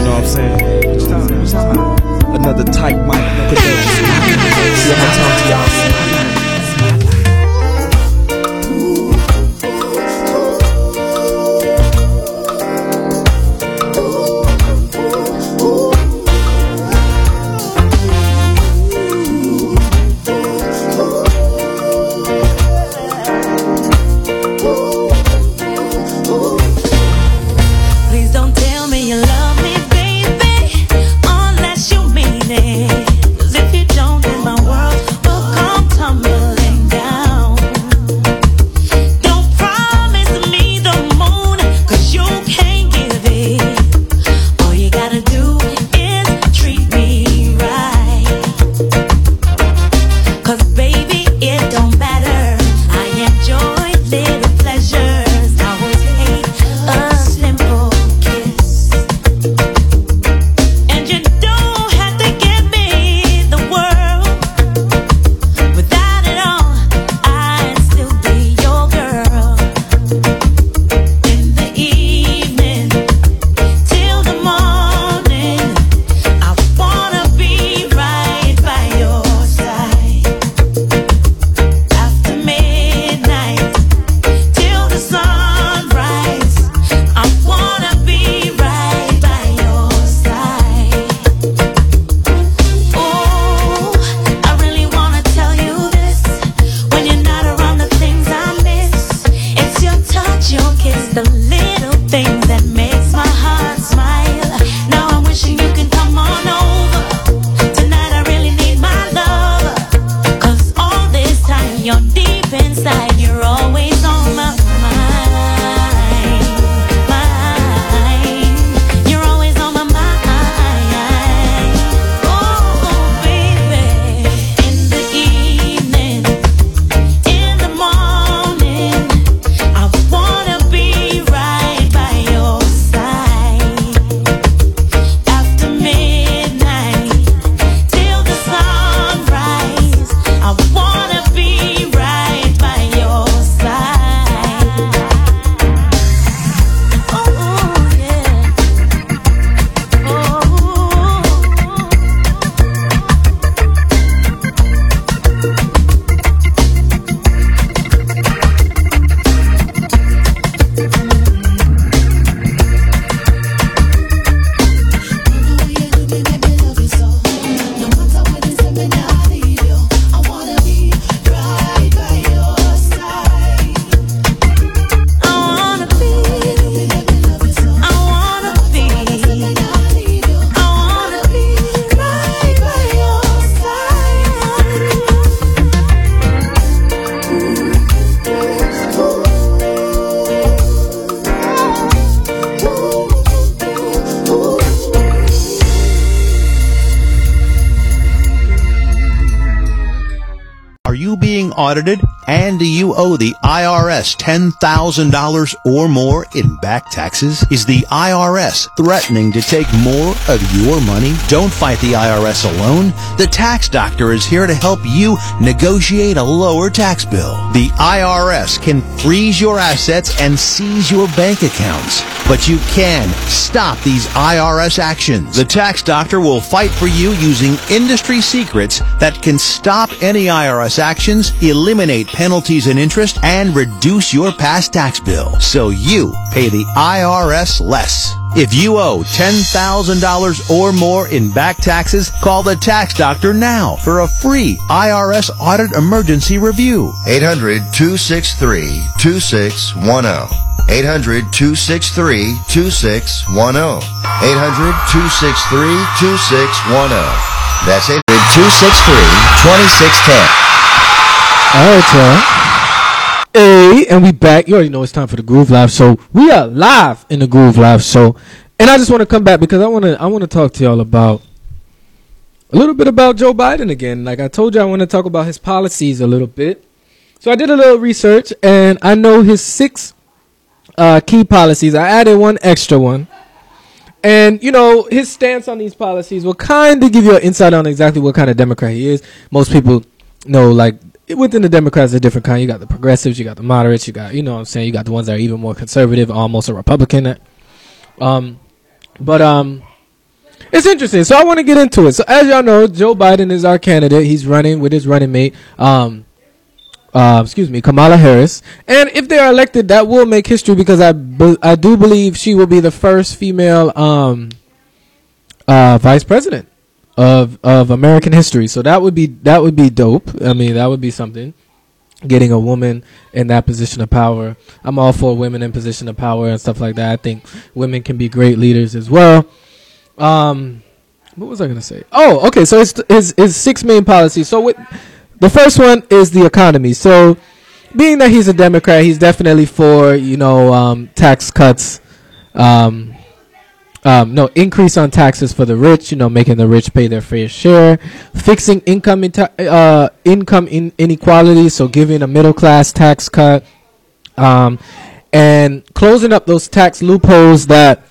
know what I'm saying? Another tight mic. See, I'ma talk to y'all. $10,000 or more in back taxes? Is the IRS threatening to take more of your money? Don't fight the IRS alone. The tax doctor is here to help you negotiate a lower tax bill. The IRS can freeze your assets and seize your bank accounts. But you can stop these IRS actions. The tax doctor will fight for you using industry secrets that can stop any IRS actions, eliminate penalties and interest, and reduce your past tax bill so you pay the IRS less. If you owe $10,000 or more in back taxes, call the tax doctor now for a free IRS audit emergency review. 800 263 2610. 800 263 2610. 800 263 2610. That's 800 263 2610. All right, y'all. Hey, and we back. You already know it's time for the Groove Live Show. We are live in the Groove Live Show, and I just want to come back because I want to I want to talk to y'all about a little bit about Joe Biden again. Like I told you, I want to talk about his policies a little bit. So I did a little research, and I know his six uh, key policies. I added one extra one. And you know his stance on these policies will kind of give you an insight on exactly what kind of Democrat he is. Most people know, like within the Democrats, they're different kind. You got the progressives, you got the moderates, you got you know what I'm saying. You got the ones that are even more conservative, almost a Republican. Um, but um, it's interesting. So I want to get into it. So as y'all know, Joe Biden is our candidate. He's running with his running mate. Um, uh, excuse me, Kamala Harris. And if they are elected, that will make history because I I do believe she will be the first female um, uh, vice president of of American history. So that would be that would be dope. I mean, that would be something. Getting a woman in that position of power. I'm all for women in position of power and stuff like that. I think women can be great leaders as well. Um, what was I gonna say? Oh, okay. So it's his six main policies. So with the first one is the economy. So being that he's a Democrat, he's definitely for you know um, tax cuts. Um, um, no increase on taxes for the rich. You know, making the rich pay their fair share, fixing income uh, income in- inequality. So giving a middle class tax cut, um, and closing up those tax loopholes that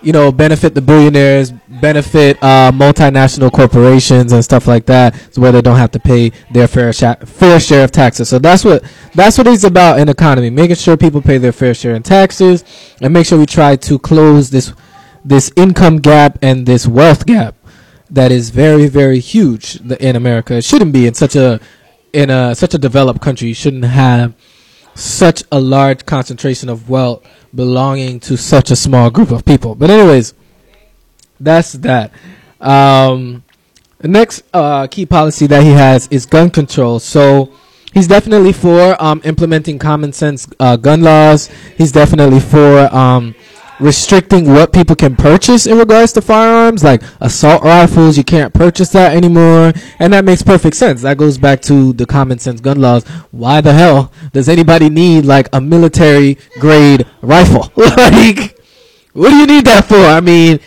you know benefit the billionaires, benefit uh, multinational corporations and stuff like that, so where they don't have to pay their fair sha- fair share of taxes. So that's what that's what it's about in economy, making sure people pay their fair share in taxes, and make sure we try to close this this income gap and this wealth gap that is very very huge in America. It shouldn't be in such a in a such a developed country. You shouldn't have such a large concentration of wealth belonging to such a small group of people. But anyways, that's that. Um, the next uh, key policy that he has is gun control. So he's definitely for um, implementing common sense uh, gun laws. He's definitely for um, restricting what people can purchase in regards to firearms, like assault rifles. You can't purchase that anymore, and that makes perfect sense. That goes back to the common sense gun laws. Why the hell does anybody need like a military grade rifle? (laughs) like, what do you need that for? I mean,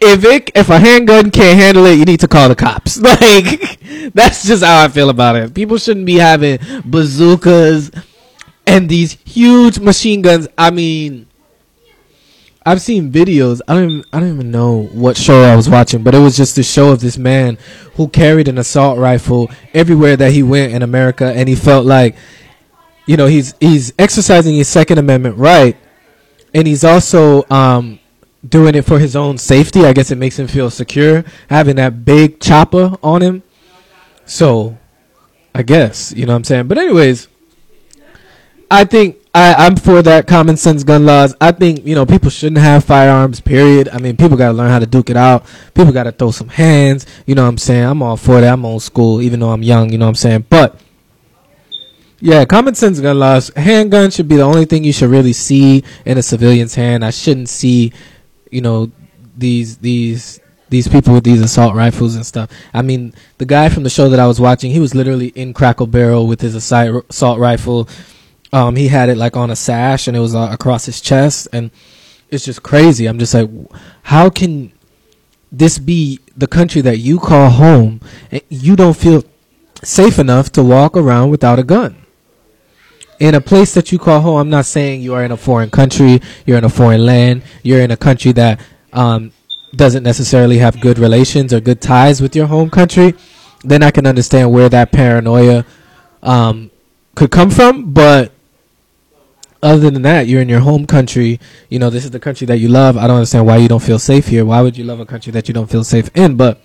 if it if a handgun can't handle it, you need to call the cops. (laughs) Like, that's just how I feel about it. People shouldn't be having bazookas and these huge machine guns. I mean. I've seen videos. I don't even, I don't even know what show I was watching, but it was just a show of this man who carried an assault rifle everywhere that he went in America, and he felt like, you know, he's he's exercising his Second Amendment right, and he's also um, doing it for his own safety. I guess it makes him feel secure having that big chopper on him. So, I guess you know what I'm saying. But anyways, I think I, I'm for that common sense gun laws. I think you know people shouldn't have firearms. Period. I mean, people got to learn how to duke it out. People got to throw some hands. You know what I'm saying? I'm all for that. I'm old school, even though I'm young. You know what I'm saying? But yeah, common sense gun laws. Handgun should be the only thing you should really see in a civilian's hand. I shouldn't see, you know, these these these people with these assault rifles and stuff. I mean, the guy from the show that I was watching, he was literally in Cracker Barrel with his assault rifle. Um, he had it like on a sash and it was uh, across his chest, and it's just crazy. I'm just like, how can this be the country that you call home and you don't feel safe enough to walk around without a gun? in a place that you call home, I'm not saying you are in a foreign country, you're in a foreign land, you're in a country that um, doesn't necessarily have good relations or good ties with your home country. Then I can understand where that paranoia um, could come from. But other than that, you're in your home country. You know, this is the country that you love. I don't understand why you don't feel safe here. Why would you love a country that you don't feel safe in? But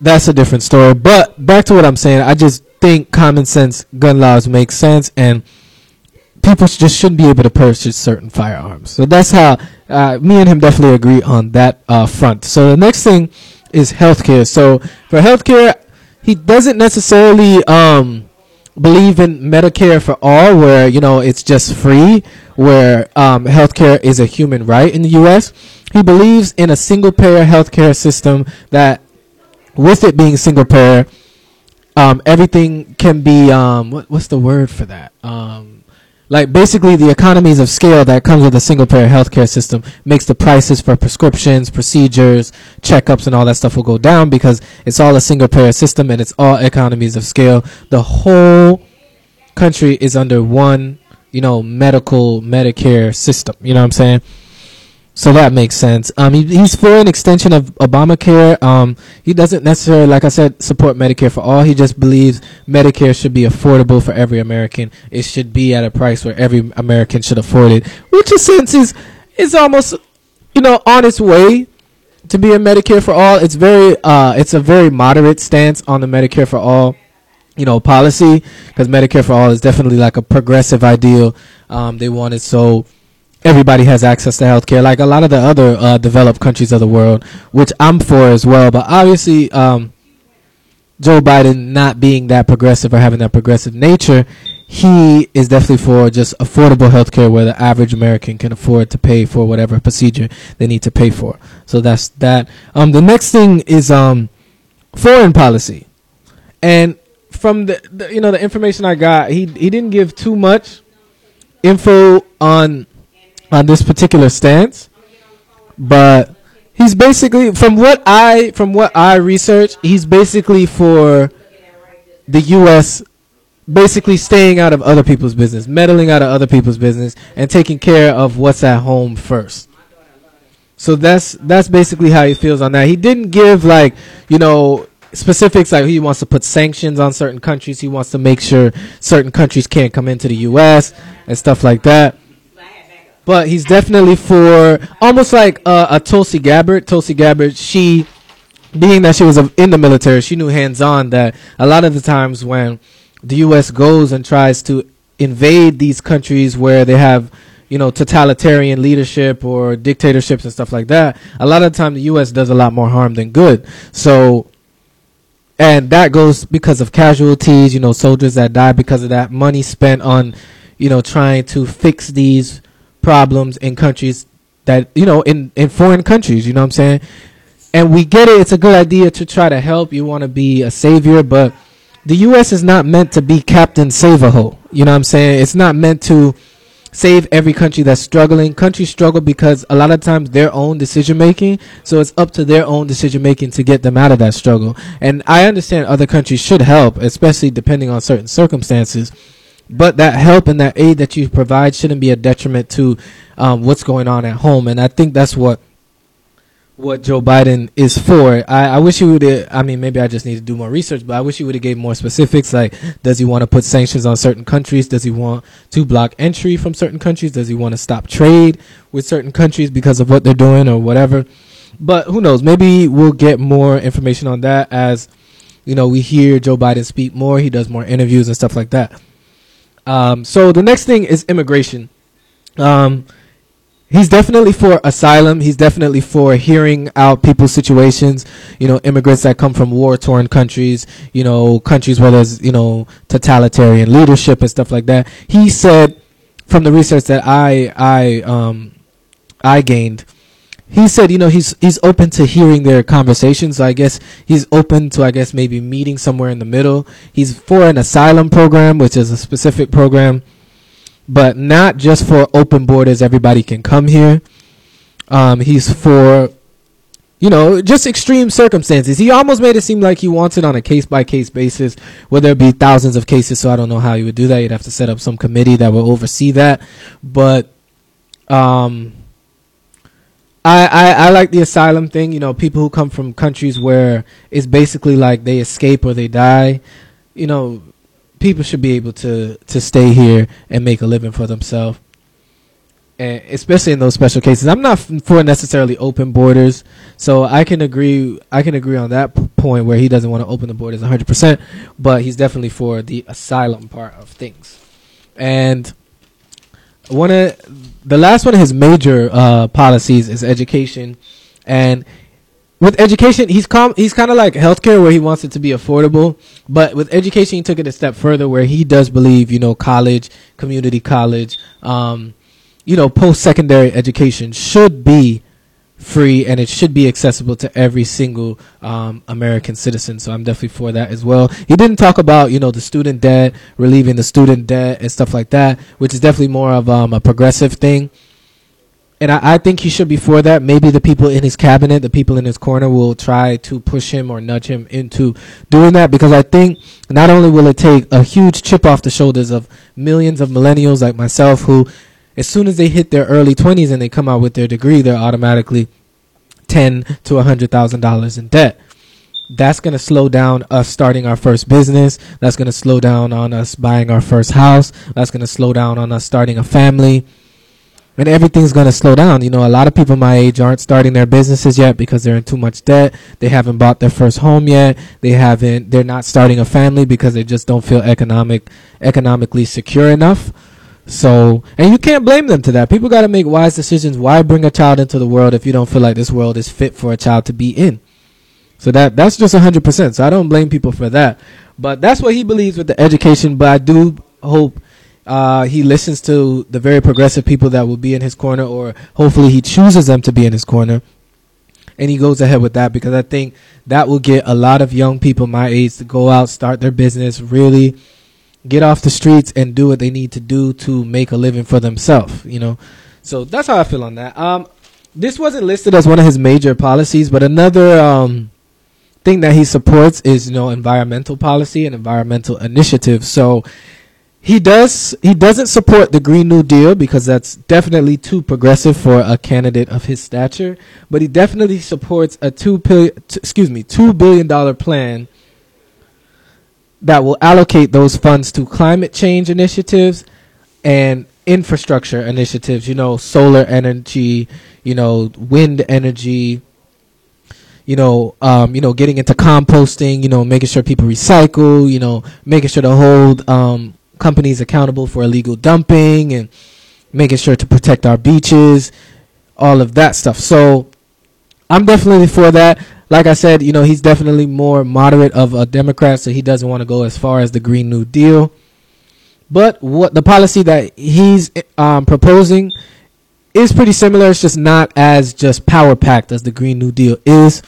that's a different story. But back to what I'm saying, I just think common sense gun laws make sense, and people just shouldn't be able to purchase certain firearms. So that's how uh, me and him definitely agree on that uh, front. So the next thing is healthcare. So for healthcare, he doesn't necessarily um, believe in Medicare for all, where you know it's just free, where um, healthcare is a human right in the U.S. He believes in a single payer healthcare system that, with it being single payer, um, everything can be um, what, what's the word for that? Um, like basically the economies of scale that comes with a single payer healthcare system makes the prices for prescriptions, procedures, checkups, and all that stuff will go down because it's all a single payer system and it's all economies of scale. The whole country is under one, you know, medical Medicare system. You know what I'm saying? So that makes sense. Um, he, he's for an extension of Obamacare. Um, he doesn't necessarily, like I said, support Medicare for all. He just believes Medicare should be affordable for every American. It should be at a price where every American should afford it, which in sense is is almost, you know, on its way to be a Medicare for all. It's very, uh, it's a very moderate stance on the Medicare for all, you know, policy because Medicare for all is definitely like a progressive ideal. Um, they want it so everybody has access to healthcare, like a lot of the other uh, developed countries of the world, which I'm for as well. But obviously, um, Joe Biden not being that progressive or having that progressive nature, he is definitely for just affordable healthcare where the average American can afford to pay for whatever procedure they need to pay for. So that's that. Um, the next thing is um, foreign policy, and from the, the you know the information I got, he he didn't give too much info on on this particular stance, but he's basically from what I from what I research, he's basically for the U.S. basically staying out of other people's business, meddling out of other people's business, and taking care of what's at home first. So that's that's basically how he feels on that. He didn't give like you know specifics like he wants to put sanctions on certain countries. He wants to make sure certain countries can't come into the U.S. and stuff like that but he's definitely for almost like uh, a Tulsi Gabbard. Tulsi Gabbard, she being that she was in the military, she knew hands on that a lot of the times when the U.S. goes and tries to invade these countries where they have you know totalitarian leadership or dictatorships and stuff like that, a lot of the time the U.S. does a lot more harm than good. So. And that goes because of casualties, you know, soldiers that die because of that, money spent on, you know, trying to fix these problems in countries that you know in in foreign countries you know what i'm saying? And we get it it's a good idea to try to help you want to be a savior but the us is not meant to be captain save a you know what i'm saying? It's not meant to save every country that's struggling. Countries struggle because a lot of times their own decision making so it's up to their own decision making to get them out of that struggle. And i understand other countries should help especially depending on certain circumstances but that help and that aid that you provide shouldn't be a detriment to um, what's going on at home. And I think that's what what Joe Biden is for. I, I wish he would. I mean, maybe I just need to do more research, but I wish he would have gave more specifics. Like, does he want to put sanctions on certain countries? Does he want to block entry from certain countries? Does he want to stop trade with certain countries because of what they're doing or whatever? But who knows? Maybe we'll get more information on that as you know we hear Joe Biden speak more. He does more interviews and stuff like that. Um, so the next thing is immigration. Um, he's definitely for asylum. He's definitely for hearing out people's situations. You know, immigrants that come from war torn countries. You know, countries where there's you know totalitarian leadership and stuff like that. He said from the research that I I um I gained he said, you know, he's he's open to hearing their conversations. So I guess he's open to, I guess, maybe meeting somewhere in the middle. He's for an asylum program, which is a specific program, but not just for open borders. Everybody can come here. Um, he's for, you know, just extreme circumstances. He almost made it seem like he wants it on a case by case basis, where there'd be thousands of cases. So I don't know how he would do that. You'd have to set up some committee that will oversee that, but. Um, I, I, I like the asylum thing. You know, people who come from countries where it's basically like they escape or they die. You know, people should be able to to stay here and make a living for themselves. And especially in those special cases, I'm not for necessarily open borders, so I can agree. I can agree on that point where he doesn't want to open the borders 100, percent but he's definitely for the asylum part of things. And one of the last one of his major uh, policies is education, and with education, he's com- he's kind of like healthcare where he wants it to be affordable, but with education, he took it a step further where he does believe, you know, college, community college, um, you know, post secondary education should be free and it should be accessible to every single um, American citizen. So I'm definitely for that as well. He didn't talk about you know the student debt, relieving the student debt and stuff like that, which is definitely more of um, a progressive thing. And I, I think he should be for that. Maybe the people in his cabinet, the people in his corner, will try to push him or nudge him into doing that because I think not only will it take a huge chip off the shoulders of millions of millennials like myself who as soon as they hit their early 20s and they come out with their degree, they're automatically ten to a hundred thousand dollars in debt. That's going to slow down us starting our first business. That's going to slow down on us buying our first house. That's going to slow down on us starting a family. And everything's going to slow down. You know, a lot of people my age aren't starting their businesses yet because they're in too much debt. They haven't bought their first home yet. They haven't, they're not starting a family because they just don't feel economic, economically secure enough. So, and you can't blame them to that. People got to make wise decisions. Why bring a child into the world if you don't feel like this world is fit for a child to be in? So that that's just 100%. So I don't blame people for that. But that's what he believes with the education, but I do hope uh, he listens to the very progressive people that will be in his corner or hopefully he chooses them to be in his corner. And he goes ahead with that because I think that will get a lot of young people my age to go out, start their business, really get off the streets and do what they need to do to make a living for themselves, you know. So that's how I feel on that. Um, this wasn't listed as one of his major policies, but another um, thing that he supports is you know environmental policy and environmental initiatives. So he does he doesn't support the Green New Deal because that's definitely too progressive for a candidate of his stature, but he definitely supports a 2 billion excuse me, 2 billion dollar plan that will allocate those funds to climate change initiatives and infrastructure initiatives, you know, solar energy, you know, wind energy, you know, um, you know, getting into composting, you know, making sure people recycle, you know, making sure to hold um, companies accountable for illegal dumping and making sure to protect our beaches, all of that stuff. So I'm definitely for that. Like I said, you know, he's definitely more moderate of a Democrat, so he doesn't want to go as far as the Green New Deal. But what the policy that he's um, proposing is pretty similar. It's just not as just power packed as the Green New Deal is.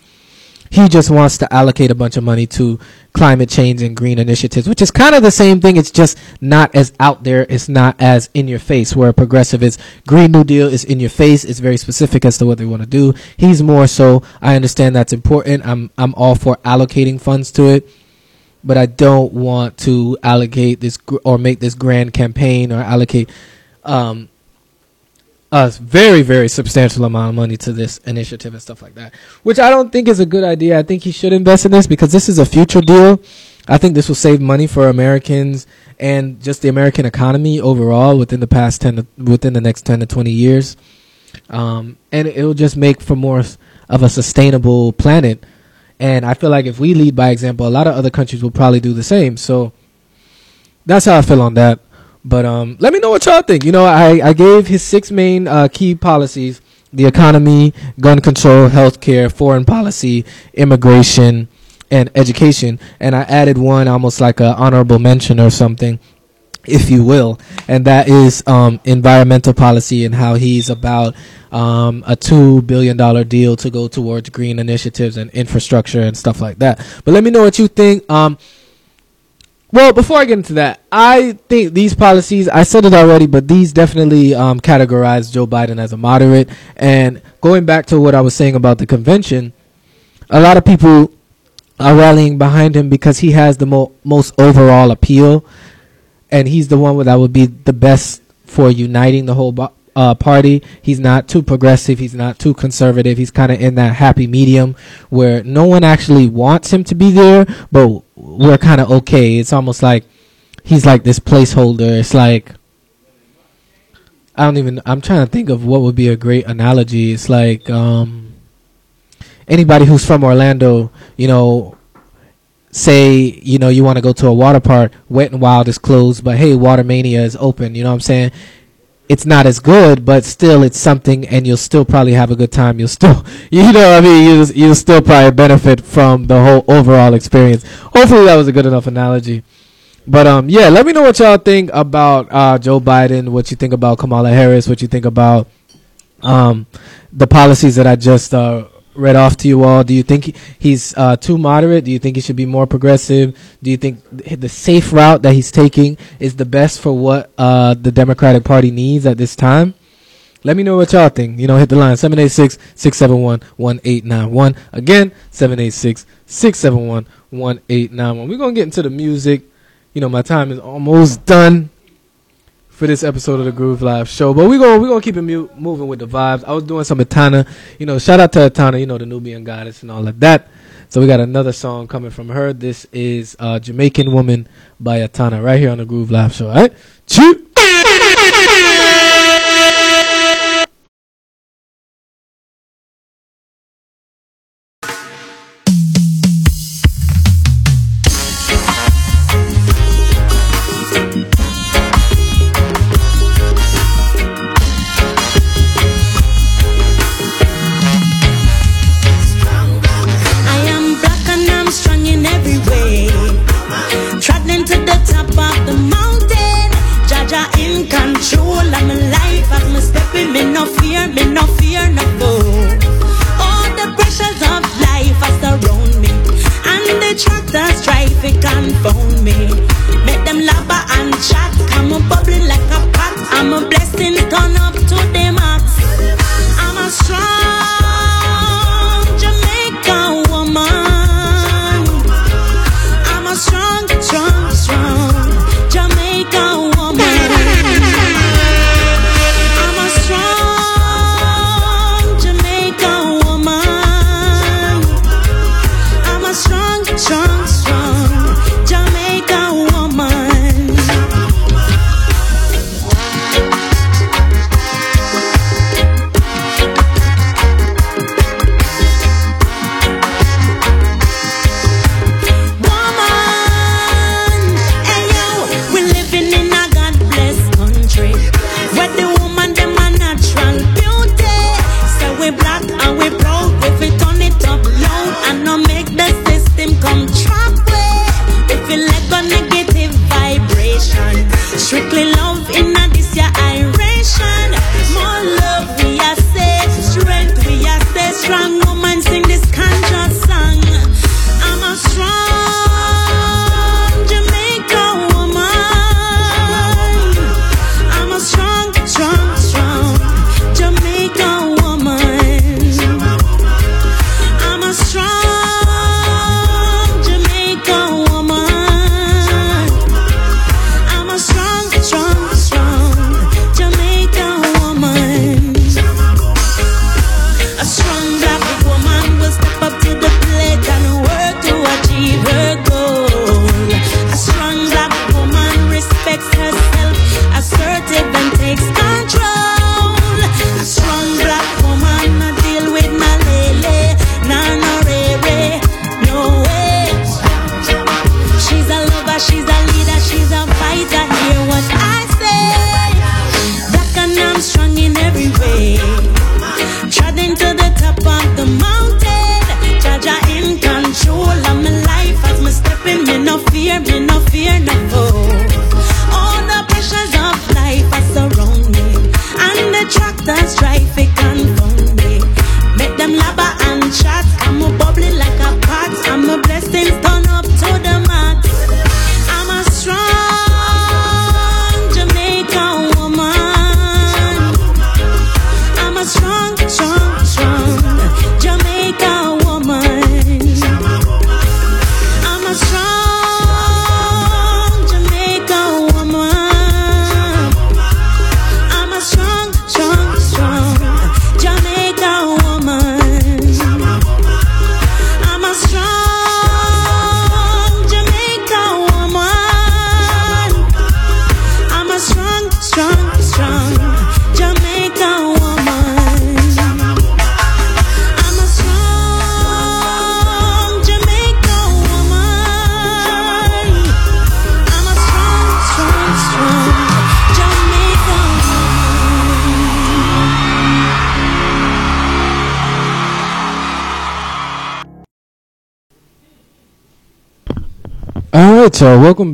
He just wants to allocate a bunch of money to climate change and green initiatives, which is kind of the same thing. It's just not as out there. It's not as in your face. Where a progressive is Green New Deal is in your face. It's very specific as to what they want to do. He's more so. I understand that's important. I'm I'm all for allocating funds to it, but I don't want to allocate this gr- or make this grand campaign or allocate um, a very very substantial amount of money to this initiative and stuff like that which i don't think is a good idea. I think he should invest in this because this is a future deal. I think this will save money for americans and just the american economy overall within the past 10 to, within the next 10 to 20 years. Um, and it will just make for more of a sustainable planet. And i feel like if we lead by example a lot of other countries will probably do the same. So that's how i feel on that but um, let me know what y'all think. You know, I, I gave his six main uh, key policies the economy, gun control, healthcare, foreign policy, immigration, and education. And I added one almost like an honorable mention or something, if you will. And that is um, environmental policy and how he's about um, a $2 billion deal to go towards green initiatives and infrastructure and stuff like that. But let me know what you think. Um, well, before I get into that, I think these policies, I said it already, but these definitely um, categorize Joe Biden as a moderate. And going back to what I was saying about the convention, a lot of people are rallying behind him because he has the mo- most overall appeal. And he's the one that would be the best for uniting the whole bo- uh, party. He's not too progressive. He's not too conservative. He's kind of in that happy medium where no one actually wants him to be there, but we're kind of okay. It's almost like he's like this placeholder. It's like I don't even. I'm trying to think of what would be a great analogy. It's like um, anybody who's from Orlando, you know, say you know you want to go to a water park, Wet and Wild is closed, but hey, Water Mania is open. You know what I'm saying? It's not as good, but still it's something, and you'll still probably have a good time. You'll still, (laughs) you know, what I mean, you'll you'll still probably benefit from the whole overall experience. Hopefully, that was a good enough analogy. But um, yeah, let me know what y'all think about uh, Joe Biden. What you think about Kamala Harris? What you think about um, the policies that I just uh, read off to you all. Do you think he's uh, too moderate? Do you think he should be more progressive? Do you think the safe route that he's taking is the best for what uh, the Democratic Party needs at this time? Let me know what y'all think. You know, hit the line 786 671 1891. Again, 786 671 1891. We're going to get into the music. You know, my time is almost done. For this episode of the Groove Live show. But we're gonna we're gonna keep it mu- moving with the vibes. I was doing some Etana, you know, shout out to Etana, you know, the Nubian goddess and all of that. So we got another song coming from her. This is uh, Jamaican Woman by Etana right here on the Groove Live show. All right?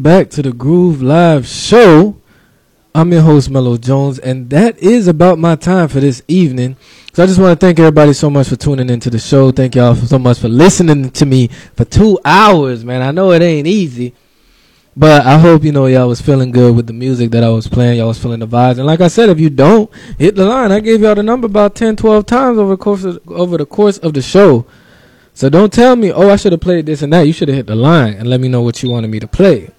Back to the Groove Live Show. I'm your host, Melo Jones, and that is about my time for this evening. So I just want to thank everybody so much for tuning into the show. Thank y'all so much for listening to me for two hours, man. I know it ain't easy, but I hope you know y'all was feeling good with the music that I was playing. Y'all was feeling the vibes, and like I said, if you don't hit the line, I gave y'all the number about 10, 12 times over the course of, over the course of the show. So don't tell me, oh, I should have played this and that. You should have hit the line and let me know what you wanted me to play.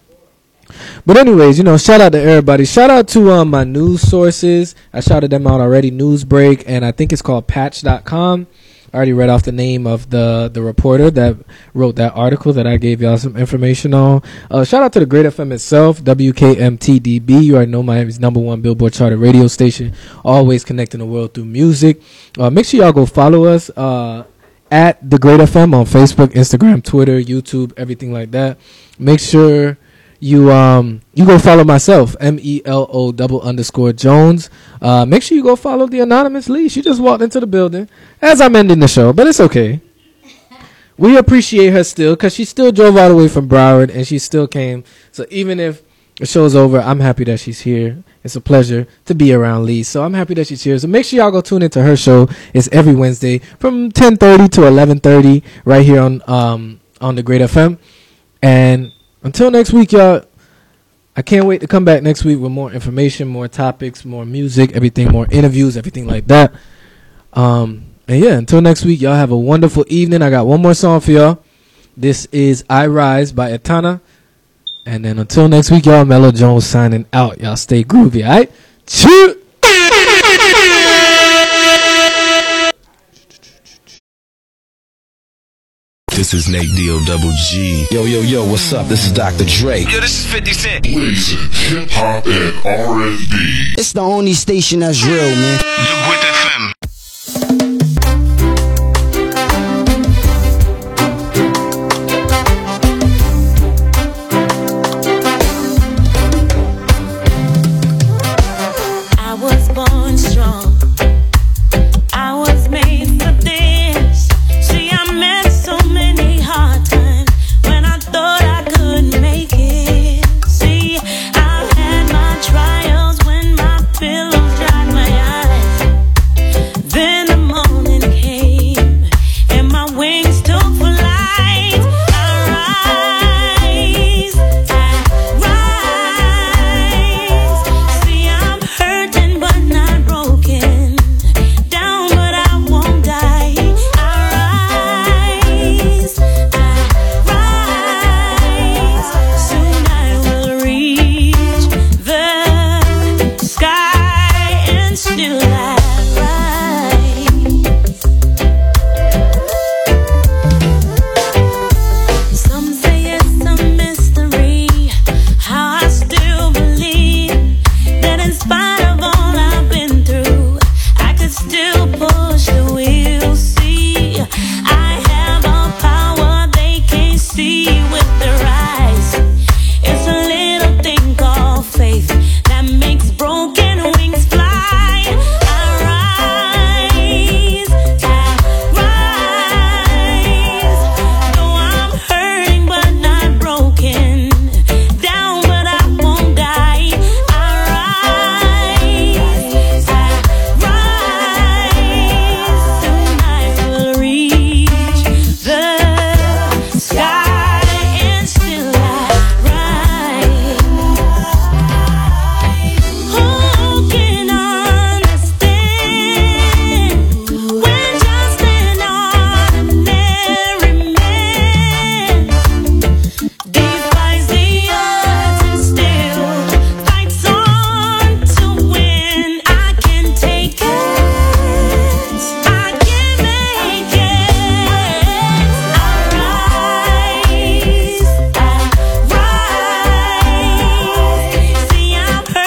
But anyways, you know, shout out to everybody. Shout out to um, my news sources. I shouted them out already. Newsbreak, and I think it's called Patch.com. I already read off the name of the the reporter that wrote that article that I gave y'all some information on. Uh, shout out to the Great FM itself, WKMTDB. You already know Miami's number one Billboard charted radio station, always connecting the world through music. Uh, make sure y'all go follow us. Uh, at the Great FM on Facebook, Instagram, Twitter, YouTube, everything like that. Make sure you um you go follow myself M E L O double underscore Jones. Uh, make sure you go follow the anonymous Lee. She just walked into the building as I'm ending the show, but it's okay. We appreciate her still because she still drove all the way from Broward and she still came. So even if the show's over, I'm happy that she's here. It's a pleasure to be around Lee. So I'm happy that she's here. So make sure y'all go tune into her show. It's every Wednesday from 10:30 to 11:30 right here on um on the Great FM. And until next week, y'all. I can't wait to come back next week with more information, more topics, more music, everything, more interviews, everything like that. Um, and yeah, until next week, y'all have a wonderful evening. I got one more song for y'all. This is I Rise by Etana. And then until next week, y'all, Melo Jones signing out. Y'all stay groovy, all right? Cheers! This is Nate Deal Double G. Yo, yo, yo, what's up? This is Dr. Dre. Yo, this is 50 Cent. Blazing hip hop and R&B. It's the only station that's real, man. The Great FM.